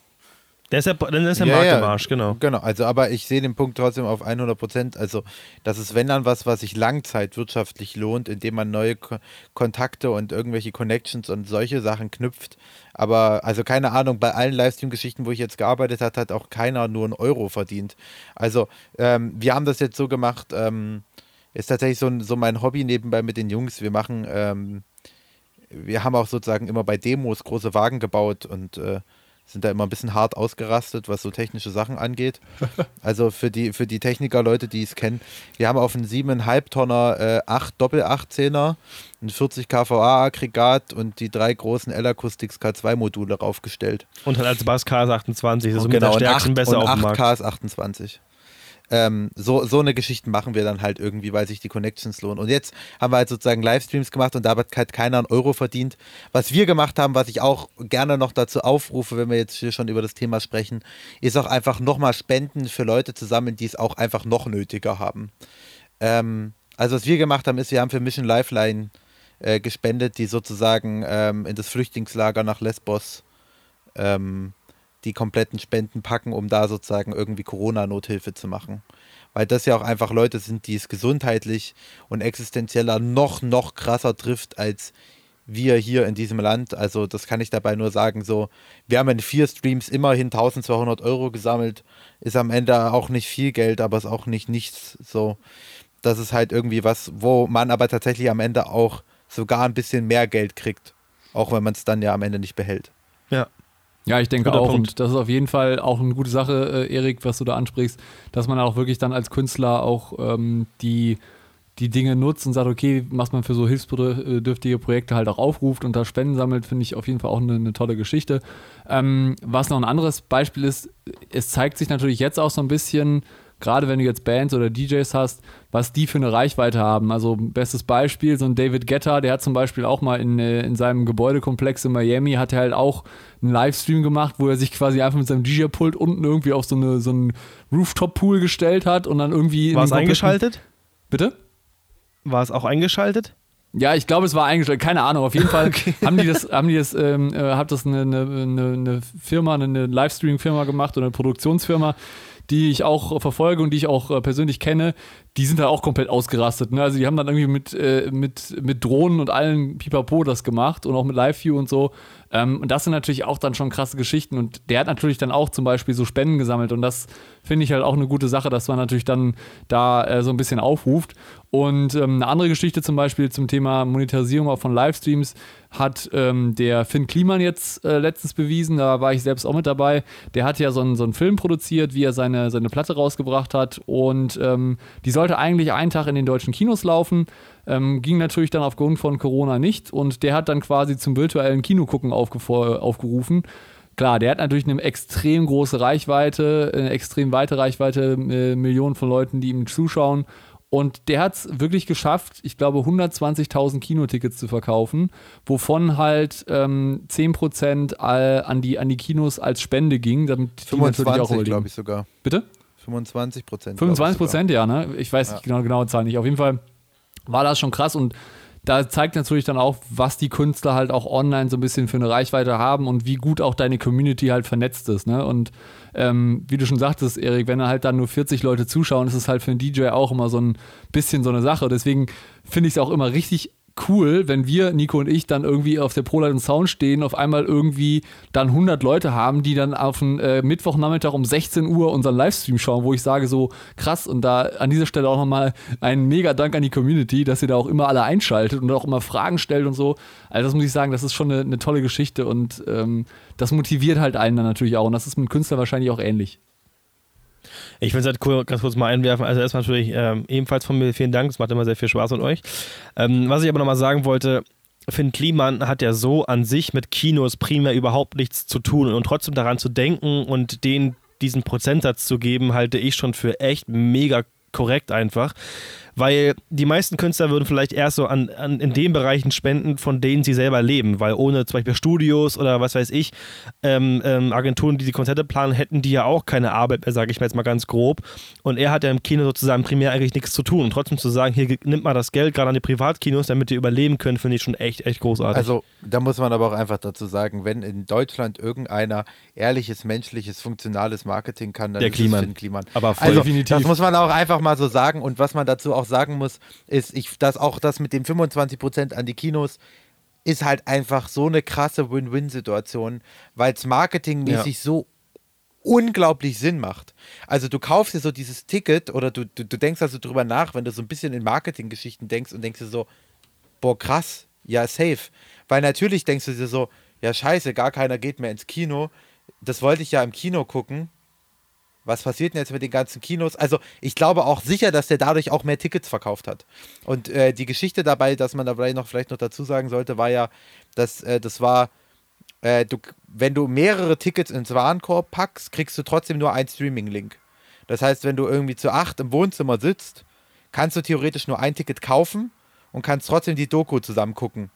Der ist ja, dann ist der ja, Markt ja, im Arsch, genau. Genau, also aber ich sehe den Punkt trotzdem auf 100 Prozent. Also das ist, wenn dann was, was sich langzeitwirtschaftlich lohnt, indem man neue Ko Kontakte und irgendwelche Connections und solche Sachen knüpft. Aber also keine Ahnung, bei allen Livestream-Geschichten, wo ich jetzt gearbeitet habe, hat auch keiner nur einen Euro verdient. Also ähm, wir haben das jetzt so gemacht, ähm, ist tatsächlich so, so mein Hobby nebenbei mit den Jungs. Wir machen ähm, wir haben auch sozusagen immer bei Demos große Wagen gebaut und äh, sind da immer ein bisschen hart ausgerastet, was so technische Sachen angeht. Also für die, für die Techniker, Leute, die es kennen, wir haben auf einen 7,5 Tonner äh, 8 Doppel-18er, ein 40 kVA-Aggregat und die drei großen L-Acoustics K2-Module raufgestellt. Und halt als Bass KS28, das ist und genau, der stärksten besser auf dem Markt. KS28. Ähm, so, so eine Geschichte machen wir dann halt irgendwie, weil sich die Connections lohnen. Und jetzt haben wir halt sozusagen Livestreams gemacht und da hat halt keiner einen Euro verdient. Was wir gemacht haben, was ich auch gerne noch dazu aufrufe, wenn wir jetzt hier schon über das Thema sprechen, ist auch einfach nochmal Spenden für Leute zusammen, die es auch einfach noch nötiger haben. Ähm, also was wir gemacht haben, ist, wir haben für Mission Lifeline äh, gespendet, die sozusagen ähm, in das Flüchtlingslager nach Lesbos ähm, die kompletten Spenden packen, um da sozusagen irgendwie Corona-Nothilfe zu machen. Weil das ja auch einfach Leute sind, die es gesundheitlich und existenzieller noch, noch krasser trifft als wir hier in diesem Land. Also das kann ich dabei nur sagen, so, wir haben in vier Streams immerhin 1200 Euro gesammelt, ist am Ende auch nicht viel Geld, aber ist auch nicht nichts so. Das ist halt irgendwie was, wo man aber tatsächlich am Ende auch sogar ein bisschen mehr Geld kriegt, auch wenn man es dann ja am Ende nicht behält. Ja, ja, ich denke Guter auch. Punkt. Und das ist auf jeden Fall auch eine gute Sache, äh, Erik, was du da ansprichst, dass man auch wirklich dann als Künstler auch ähm, die, die Dinge nutzt und sagt, okay, was man für so hilfsbedürftige Projekte halt auch aufruft und da Spenden sammelt, finde ich auf jeden Fall auch eine, eine tolle Geschichte. Ähm, was noch ein anderes Beispiel ist, es zeigt sich natürlich jetzt auch so ein bisschen, gerade wenn du jetzt Bands oder DJs hast, was die für eine Reichweite haben. Also bestes Beispiel, so ein David Guetta, der hat zum Beispiel auch mal in, äh, in seinem Gebäudekomplex in Miami, hat er halt auch einen Livestream gemacht, wo er sich quasi einfach mit seinem DJ-Pult unten irgendwie auf so, eine, so einen Rooftop-Pool gestellt hat und dann irgendwie... War es eingeschaltet? Bitte? War es auch eingeschaltet? Ja, ich glaube, es war eingestellt. Keine Ahnung. Auf jeden Fall okay. haben die das, haben die das, ähm, äh, hat das eine, eine, eine Firma, eine Livestream-Firma gemacht oder eine Produktionsfirma, die ich auch verfolge und die ich auch äh, persönlich kenne, die sind da auch komplett ausgerastet. Ne? Also die haben dann irgendwie mit, äh, mit, mit Drohnen und allen Pipapo das gemacht und auch mit Live-View und so. Ähm, und das sind natürlich auch dann schon krasse Geschichten. Und der hat natürlich dann auch zum Beispiel so Spenden gesammelt. Und das finde ich halt auch eine gute Sache, dass man natürlich dann da äh, so ein bisschen aufruft. Und ähm, eine andere Geschichte zum Beispiel zum Thema Monetarisierung auch von Livestreams hat ähm, der Finn Kliman jetzt äh, letztens bewiesen, da war ich selbst auch mit dabei. Der hat ja so einen, so einen Film produziert, wie er seine, seine Platte rausgebracht hat und ähm, die sollte eigentlich einen Tag in den deutschen Kinos laufen. Ähm, ging natürlich dann aufgrund von Corona nicht und der hat dann quasi zum virtuellen Kinogucken aufgerufen. Klar, der hat natürlich eine extrem große Reichweite, eine extrem weite Reichweite, äh, Millionen von Leuten, die ihm zuschauen. Und der hat es wirklich geschafft, ich glaube, 120.000 Kinotickets zu verkaufen, wovon halt ähm, 10% an die, an die Kinos als Spende ging. Damit 25, glaube ich sogar. Bitte? 25 Prozent. 25 Prozent, ja, ne? Ich weiß ja. nicht genau, genaue Zahl nicht. Auf jeden Fall war das schon krass und da zeigt natürlich dann auch, was die Künstler halt auch online so ein bisschen für eine Reichweite haben und wie gut auch deine Community halt vernetzt ist. Ne? Und ähm, wie du schon sagtest, Erik, wenn halt dann nur 40 Leute zuschauen, ist es halt für einen DJ auch immer so ein bisschen so eine Sache. Deswegen finde ich es auch immer richtig cool, wenn wir, Nico und ich, dann irgendwie auf der ProLight und Sound stehen, auf einmal irgendwie dann 100 Leute haben, die dann auf einen äh, Mittwochnachmittag um 16 Uhr unseren Livestream schauen, wo ich sage so krass und da an dieser Stelle auch nochmal einen mega Dank an die Community, dass ihr da auch immer alle einschaltet und auch immer Fragen stellt und so. Also das muss ich sagen, das ist schon eine, eine tolle Geschichte und ähm, das motiviert halt einen dann natürlich auch und das ist mit Künstlern wahrscheinlich auch ähnlich. Ich will es halt cool, ganz kurz mal einwerfen. Also erstmal natürlich ähm, ebenfalls von mir vielen Dank. Es macht immer sehr viel Spaß mit euch. Ähm, was ich aber nochmal sagen wollte, Finn Kliman hat ja so an sich mit Kinos primär überhaupt nichts zu tun und trotzdem daran zu denken und denen diesen Prozentsatz zu geben, halte ich schon für echt mega korrekt einfach weil die meisten Künstler würden vielleicht erst so an, an, in den Bereichen spenden, von denen sie selber leben, weil ohne zum Beispiel Studios oder was weiß ich, ähm, ähm, Agenturen, die die Konzerte planen, hätten die ja auch keine Arbeit mehr, sage ich mir jetzt mal ganz grob. Und er hat ja im Kino sozusagen primär eigentlich nichts zu tun. Und trotzdem zu sagen, hier nimmt mal das Geld gerade an die Privatkinos, damit ihr überleben könnt, finde ich schon echt, echt großartig. Also da muss man aber auch einfach dazu sagen, wenn in Deutschland irgendeiner ehrliches, menschliches, funktionales Marketing kann, dann Der ist Kliman. es Finn Kliman. Aber voll also, definitiv. Das muss man auch einfach mal so sagen. Und was man dazu auch sagen muss, ist, ich, dass auch das mit den 25% an die Kinos ist halt einfach so eine krasse Win-Win-Situation, weil es marketingmäßig ja. so unglaublich Sinn macht. Also du kaufst dir so dieses Ticket oder du, du, du denkst also drüber nach, wenn du so ein bisschen in Marketinggeschichten denkst und denkst dir so, boah krass, ja safe. Weil natürlich denkst du dir so, ja scheiße, gar keiner geht mehr ins Kino. Das wollte ich ja im Kino gucken was passiert denn jetzt mit den ganzen Kinos? Also ich glaube auch sicher, dass der dadurch auch mehr Tickets verkauft hat. Und äh, die Geschichte dabei, dass man da vielleicht noch, vielleicht noch dazu sagen sollte, war ja, dass äh, das war, äh, du, wenn du mehrere Tickets ins Warenkorb packst, kriegst du trotzdem nur einen Streaming-Link. Das heißt, wenn du irgendwie zu acht im Wohnzimmer sitzt, kannst du theoretisch nur ein Ticket kaufen und kannst trotzdem die Doku zusammen gucken.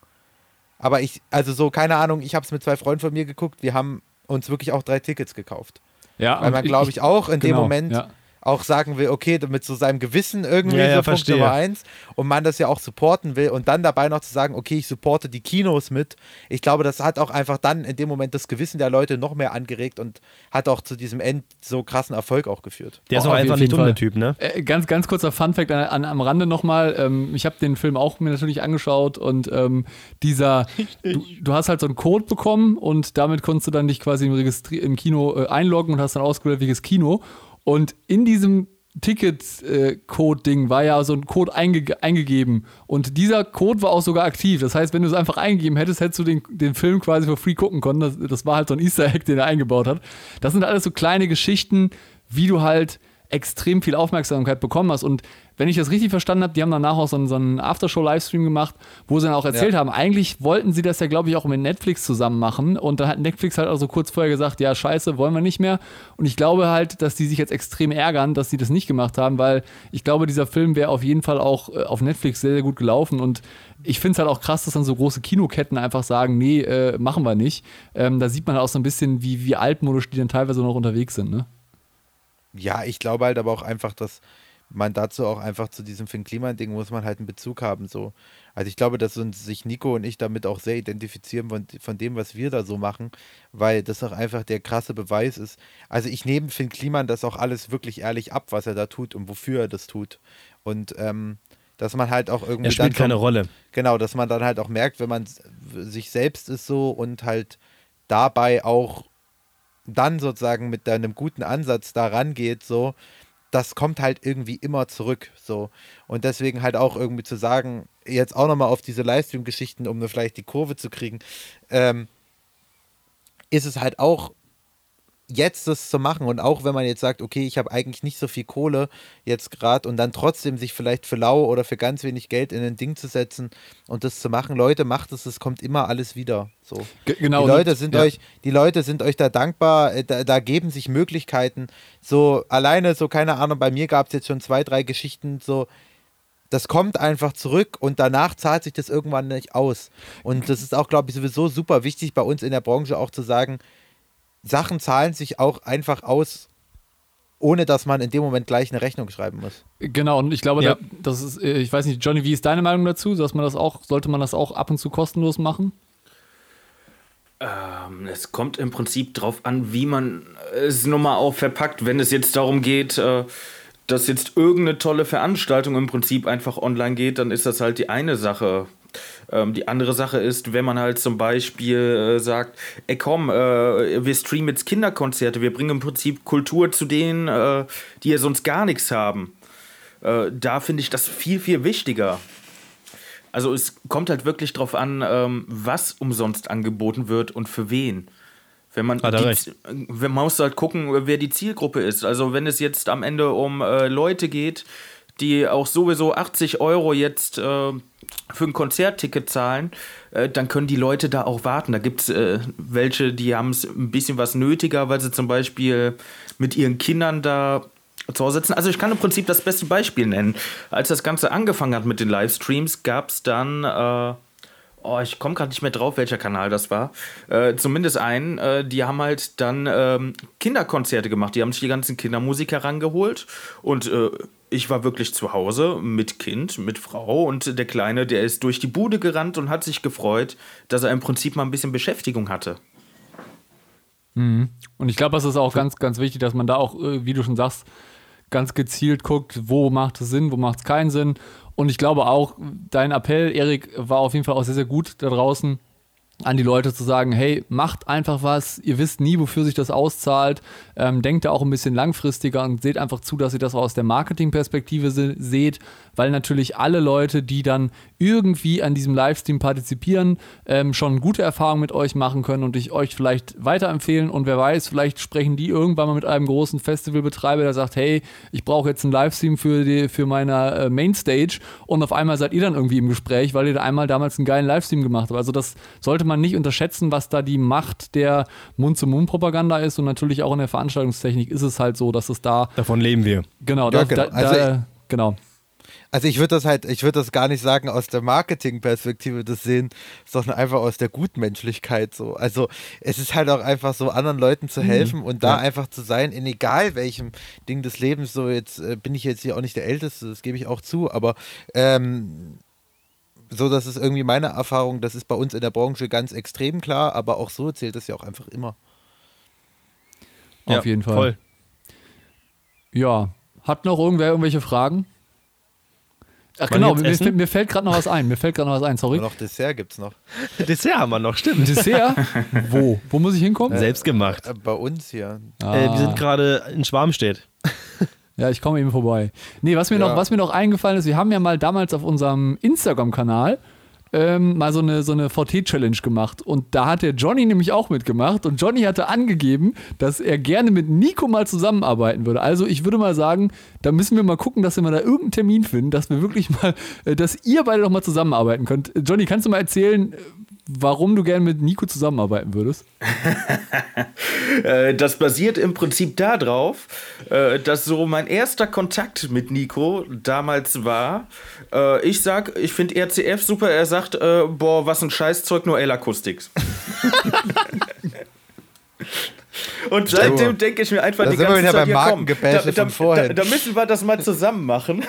Aber ich, also so, keine Ahnung, ich habe es mit zwei Freunden von mir geguckt, wir haben uns wirklich auch drei Tickets gekauft. Ja, Weil man, glaube ich, auch in genau, dem Moment ja auch sagen will, okay, mit so seinem Gewissen irgendwie ja, ja, so Punkt Nummer eins und man das ja auch supporten will und dann dabei noch zu sagen, okay, ich supporte die Kinos mit. Ich glaube, das hat auch einfach dann in dem Moment das Gewissen der Leute noch mehr angeregt und hat auch zu diesem End so krassen Erfolg auch geführt. Der ist auch einfach nicht dumm, der Typ, ne? Äh, ganz, ganz kurzer Funfact an, an, am Rande nochmal. Ähm, ich habe den Film auch mir natürlich angeschaut und ähm, dieser, du, du, hast halt so einen Code bekommen und damit konntest du dann dich quasi im, Registri im Kino äh, einloggen und hast dann ausgewählt, welches Kino. Und in diesem Ticket-Code-Ding war ja so ein Code einge eingegeben. Und dieser Code war auch sogar aktiv. Das heißt, wenn du es einfach eingegeben hättest, hättest du den, den Film quasi für free gucken können. Das, das war halt so ein Easter Egg, den er eingebaut hat. Das sind alles so kleine Geschichten, wie du halt extrem viel Aufmerksamkeit bekommen hast. Und wenn ich das richtig verstanden habe, die haben danach auch so einen, so einen Aftershow-Livestream gemacht, wo sie dann auch erzählt ja. haben, eigentlich wollten sie das ja, glaube ich, auch mit Netflix zusammen machen. Und dann hat Netflix halt also kurz vorher gesagt, ja, scheiße, wollen wir nicht mehr. Und ich glaube halt, dass die sich jetzt extrem ärgern, dass sie das nicht gemacht haben, weil ich glaube, dieser Film wäre auf jeden Fall auch äh, auf Netflix sehr, sehr gut gelaufen. Und ich finde es halt auch krass, dass dann so große Kinoketten einfach sagen, nee, äh, machen wir nicht. Ähm, da sieht man auch so ein bisschen, wie, wie altmodisch die dann teilweise noch unterwegs sind, ne? Ja, ich glaube halt aber auch einfach, dass man dazu auch einfach zu diesem Finn Kliman-Ding muss man halt einen Bezug haben. So. Also ich glaube, dass uns sich Nico und ich damit auch sehr identifizieren von, von dem, was wir da so machen, weil das auch einfach der krasse Beweis ist. Also ich nehme Finn Kliman das auch alles wirklich ehrlich ab, was er da tut und wofür er das tut. Und ähm, Dass man halt auch irgendwie. Er spielt dann keine Rolle. Genau, dass man dann halt auch merkt, wenn man sich selbst ist so und halt dabei auch dann sozusagen mit einem guten Ansatz da rangeht, so, das kommt halt irgendwie immer zurück, so. Und deswegen halt auch irgendwie zu sagen, jetzt auch nochmal auf diese Livestream-Geschichten, um vielleicht die Kurve zu kriegen, ähm, ist es halt auch jetzt das zu machen und auch wenn man jetzt sagt, okay, ich habe eigentlich nicht so viel Kohle jetzt gerade und dann trotzdem sich vielleicht für lau oder für ganz wenig Geld in ein Ding zu setzen und das zu machen, Leute, macht es, es kommt immer alles wieder. So. Ge- genau. die Leute sind ja. euch, die Leute sind euch da dankbar, äh, da, da geben sich Möglichkeiten. So alleine, so keine Ahnung, bei mir gab es jetzt schon zwei, drei Geschichten, so das kommt einfach zurück und danach zahlt sich das irgendwann nicht aus. Und das ist auch, glaube ich, sowieso super wichtig bei uns in der Branche auch zu sagen, Sachen zahlen sich auch einfach aus, ohne dass man in dem Moment gleich eine Rechnung schreiben muss. Genau, und ich glaube, Ja. da, das ist, äh, ich weiß nicht, Johnny, wie ist deine Meinung dazu? Dass man das auch, sollte man das auch ab und zu kostenlos machen? Ähm, es kommt im Prinzip drauf an, wie man es nochmal auch verpackt. Wenn es jetzt darum geht, äh, dass jetzt irgendeine tolle Veranstaltung im Prinzip einfach online geht, dann ist das halt die eine Sache. Ähm, die andere Sache ist, wenn man halt zum Beispiel äh, sagt, ey komm, äh, wir streamen jetzt Kinderkonzerte, wir bringen im Prinzip Kultur zu denen, äh, die ja sonst gar nichts haben. Äh, da finde ich das viel, viel wichtiger. Also es kommt halt wirklich drauf an, ähm, was umsonst angeboten wird und für wen. Wenn man, die, wenn man muss halt gucken, wer die Zielgruppe ist. Also wenn es jetzt am Ende um äh, Leute geht, die auch sowieso 80 Euro jetzt äh, für ein Konzertticket zahlen, äh, dann können die Leute da auch warten. Da gibt es äh, welche, die haben es ein bisschen was nötiger, weil sie zum Beispiel mit ihren Kindern da zu Hause sitzen. Also ich kann im Prinzip das beste Beispiel nennen. Als das Ganze angefangen hat mit den Livestreams, gab es dann, äh, oh, ich komme gerade nicht mehr drauf, welcher Kanal das war, äh, zumindest einen, die haben halt dann ähm, Kinderkonzerte gemacht. Die haben sich die ganzen Kindermusiker rangeholt und ich war wirklich zu Hause mit Kind, mit Frau und der Kleine, der ist durch die Bude gerannt und hat sich gefreut, dass er im Prinzip mal ein bisschen Beschäftigung hatte. Und ich glaube, das ist auch ganz, ganz wichtig, dass man da auch, äh, wie du schon sagst, ganz gezielt guckt, wo macht es Sinn, wo macht es keinen Sinn. Und ich glaube auch, dein Appell, Erik, war auf jeden Fall auch sehr, sehr gut da draußen an die Leute zu sagen, hey, macht einfach was, ihr wisst nie, wofür sich das auszahlt, ähm, denkt da auch ein bisschen langfristiger und seht einfach zu, dass ihr das auch aus der Marketingperspektive se seht, weil natürlich alle Leute, die dann irgendwie an diesem Livestream partizipieren, ähm, schon gute Erfahrungen mit euch machen können und ich euch vielleicht weiterempfehlen und wer weiß, vielleicht sprechen die irgendwann mal mit einem großen Festivalbetreiber, der sagt, hey, ich brauche jetzt einen Livestream für, die, für meine äh, Mainstage und auf einmal seid ihr dann irgendwie im Gespräch, weil ihr da einmal damals einen geilen Livestream gemacht habt. Also das sollte man nicht unterschätzen, was da die Macht der Mund-zu-Mund-Propaganda ist und natürlich auch in der Veranstaltungsstechnik ist es halt so, dass es da, Davon leben wir. genau, Ja, da, genau. Da, Also da, genau. Also ich würde das halt, ich würde das gar nicht sagen aus der Marketingperspektive das sehen, sondern einfach aus der Gutmenschlichkeit so. Also es ist halt auch einfach so, anderen Leuten zu helfen und da einfach zu sein, in egal welchem Ding des Lebens, so jetzt äh, bin ich jetzt hier auch nicht der Älteste, das gebe ich auch zu, aber ähm, so, das ist irgendwie meine Erfahrung, das ist bei uns in der Branche ganz extrem klar, aber auch so zählt es ja auch einfach immer. Auf Ja, jeden Fall. Voll. Ja. Hat noch irgendwer irgendwelche Fragen? Ach Wollen genau, mir, mir fällt gerade noch was ein. Mir fällt gerade noch was ein, sorry. Und noch Dessert gibt es noch. Dessert haben wir noch, stimmt. Dessert? Wo? Wo muss ich hinkommen? Selbst gemacht. Äh, bei uns hier. Ah. Äh, wir sind gerade in Schwarmstedt. Ja, ich komme eben vorbei. Nee, was mir, Ja. noch, was mir noch eingefallen ist, wir haben ja mal damals auf unserem Instagram-Kanal ähm, mal so eine, so eine VT-Challenge gemacht. Und da hat der Johnny nämlich auch mitgemacht. Und Johnny hatte angegeben, dass er gerne mit Nico mal zusammenarbeiten würde. Also ich würde mal sagen, da müssen wir mal gucken, dass wir mal da irgendeinen Termin finden, dass wir wirklich mal, äh, dass ihr beide doch mal zusammenarbeiten könnt. Johnny, kannst du mal erzählen, äh, warum du gerne mit Nico zusammenarbeiten würdest? Äh, das basiert im Prinzip darauf, äh, dass so mein erster Kontakt mit Nico damals war. Äh, ich sag, ich finde RCF super. Er sagt, boah, was ein Scheißzeug, nur L-Acoustics. Und seitdem denke ich mir einfach Da die ganze Zeit, beim ja, komm, da, da. Da, da müssen wir das mal zusammen machen.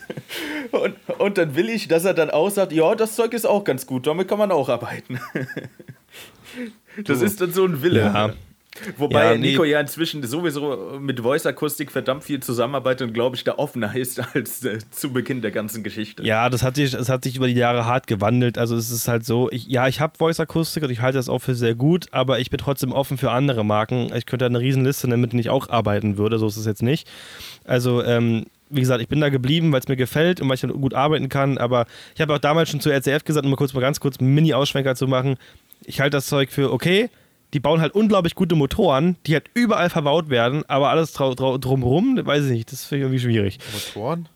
und, und dann will ich, dass er dann auch sagt, ja, das Zeug ist auch ganz gut, damit kann man auch arbeiten. das ist dann so ein Wille. Ja. Wobei Ja, nee. Nico ja inzwischen sowieso mit Voice-Akustik verdammt viel zusammenarbeitet und glaube ich da offener ist als äh, zu Beginn der ganzen Geschichte. Ja, das hat sich, das hat sich über die Jahre hart gewandelt. Also es ist halt so, ich, ja, ich habe Voice-Akustik und ich halte das auch für sehr gut, aber ich bin trotzdem offen für andere Marken. Ich könnte eine Riesenliste nennen, mit denen ich auch arbeiten würde, so ist es jetzt nicht. Also, ähm, wie gesagt, ich bin da geblieben, weil es mir gefällt und weil ich gut arbeiten kann, aber ich habe auch damals schon zu RCF gesagt, um mal kurz mal ganz kurz einen Mini-Ausschwenker zu machen, ich halte das Zeug für okay, die bauen halt unglaublich gute Motoren, die halt überall verbaut werden, aber alles drumherum, weiß ich nicht, das finde ich irgendwie schwierig. Motoren?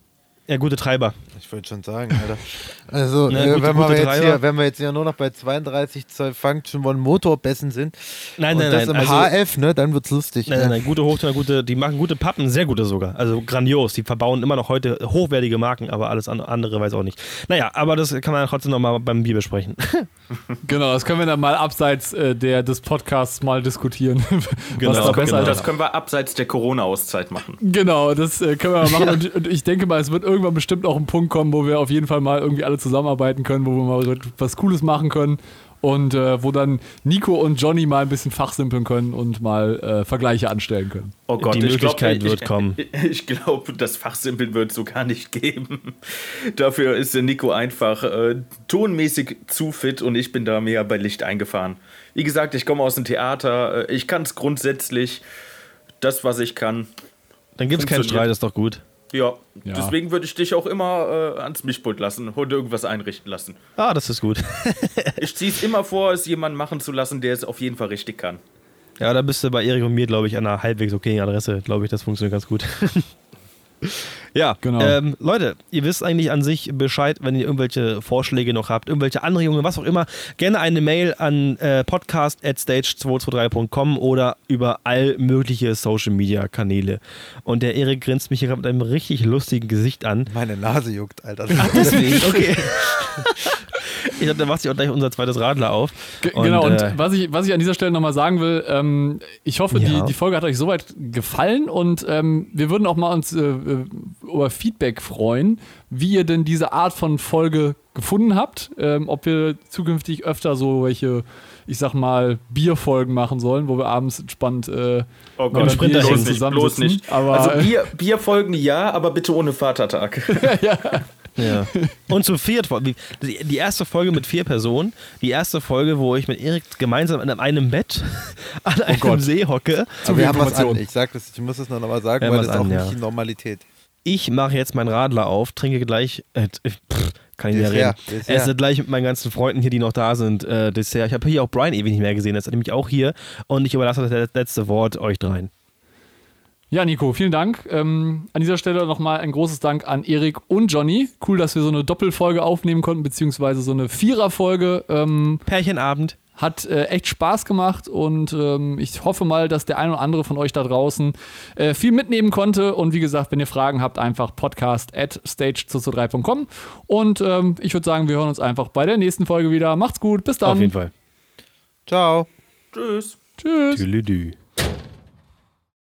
Ja, gute Treiber. Ich würde schon sagen, Alter. Also, Na, äh, gute- wenn, wir jetzt hier, wenn wir jetzt ja nur noch bei 32 Zoll Function One Motorbässen sind Nein, und nein, das nein. im Also, HF, ne, dann wird's lustig. Nein, ne? nein, nein, gute Hochtöner, gute, die machen gute Pappen, sehr gute sogar. Also grandios. Die verbauen immer noch heute hochwertige Marken, aber alles an- andere weiß auch nicht. Naja, aber das kann man trotzdem nochmal beim Bier besprechen. Genau, das können wir dann mal abseits äh, der, des Podcasts mal diskutieren. Genau. Das besser Genau, das können wir abseits der Corona-Auszeit machen. Genau, das äh, können wir mal machen. Und, und ich denke mal, es wird irgendwann bestimmt auch ein Punkt kommen, wo wir auf jeden Fall mal irgendwie alle zusammenarbeiten können, wo wir mal was Cooles machen können. Und äh, wo dann Nico und Johnny mal ein bisschen fachsimpeln können und mal äh, Vergleiche anstellen können. Oh Gott, Die ich glaub, Möglichkeit ich, wird kommen. Ich glaube, das Fachsimpeln wird es so gar nicht geben. Dafür ist der Nico einfach äh, tonmäßig zu fit und ich bin da mehr bei Licht eingefahren. Wie gesagt, ich komme aus dem Theater. äh, Ich kann es grundsätzlich. Das, was ich kann. Dann gibt es keinen. Streit, ist doch gut. Ja, Ja. deswegen würde ich dich auch immer äh, ans Mischpult lassen und irgendwas einrichten lassen. Ah, das ist gut. Ich ziehe es immer vor, es jemanden machen zu lassen, der es auf jeden Fall richtig kann. Ja, da bist du bei Erik und mir, glaube ich, an einer halbwegs okayen Adresse. Glaube ich, das funktioniert ganz gut. ja, Genau. Ähm, Leute, ihr wisst eigentlich an sich Bescheid, wenn ihr irgendwelche Vorschläge noch habt, irgendwelche Anregungen, was auch immer, gerne eine Mail an äh, podcast.stage223.com oder über all mögliche Social Media Kanäle. Und der Erik grinst mich hier gerade mit einem richtig lustigen Gesicht an. Meine Nase juckt, Alter. Deswegen, okay. ich dachte, da macht sich auch gleich unser zweites Radler auf. Ge genau, und äh, was, ich, was ich an dieser Stelle nochmal sagen will, ähm, ich hoffe, Ja. die, die Folge hat euch soweit gefallen und ähm, wir würden auch mal uns äh, äh, über Feedback freuen, wie ihr denn diese Art von Folge gefunden habt, ähm, ob wir zukünftig öfter so welche, ich sag mal, Bierfolgen machen sollen, wo wir abends entspannt äh, Oh Mit dem Sprinter bloß nicht, bloß nicht. also Bier, Bierfolgen ja, aber bitte ohne Vatertag. Ja. Und zu viert, die, die erste Folge mit vier Personen, die erste Folge, wo ich mit Erik gemeinsam in einem Bett an einem Gott. See hocke. Zu Aber viel wir haben was an. Information. Ich sag das, ich muss es noch mal sagen, weil das ist auch an, ja. nicht die Normalität. Ich mache jetzt meinen Radler auf, trinke gleich, äh, pff, kann ich nicht mehr reden, Dessert. esse gleich mit meinen ganzen Freunden hier, die noch da sind, äh, Dessert. Ich habe hier auch Brian ewig nicht mehr gesehen, jetzt ist nämlich auch hier und ich überlasse das letzte Wort euch dreien. Ja, Nico, vielen Dank. Ähm, an dieser Stelle nochmal ein großes Dank an Erik und Johnny. Cool, dass wir so eine Doppelfolge aufnehmen konnten, beziehungsweise so eine Viererfolge. Ähm, Pärchenabend. hat äh, echt Spaß gemacht und ähm, ich hoffe mal, dass der ein oder andere von euch da draußen äh, viel mitnehmen konnte. Und wie gesagt, wenn ihr Fragen habt, einfach podcast at stage223.com. Und ähm, ich würde sagen, wir hören uns einfach bei der nächsten Folge wieder. Macht's gut, bis dann. Auf jeden Fall. Ciao. Tschüss. Tschüss. Tülüdü.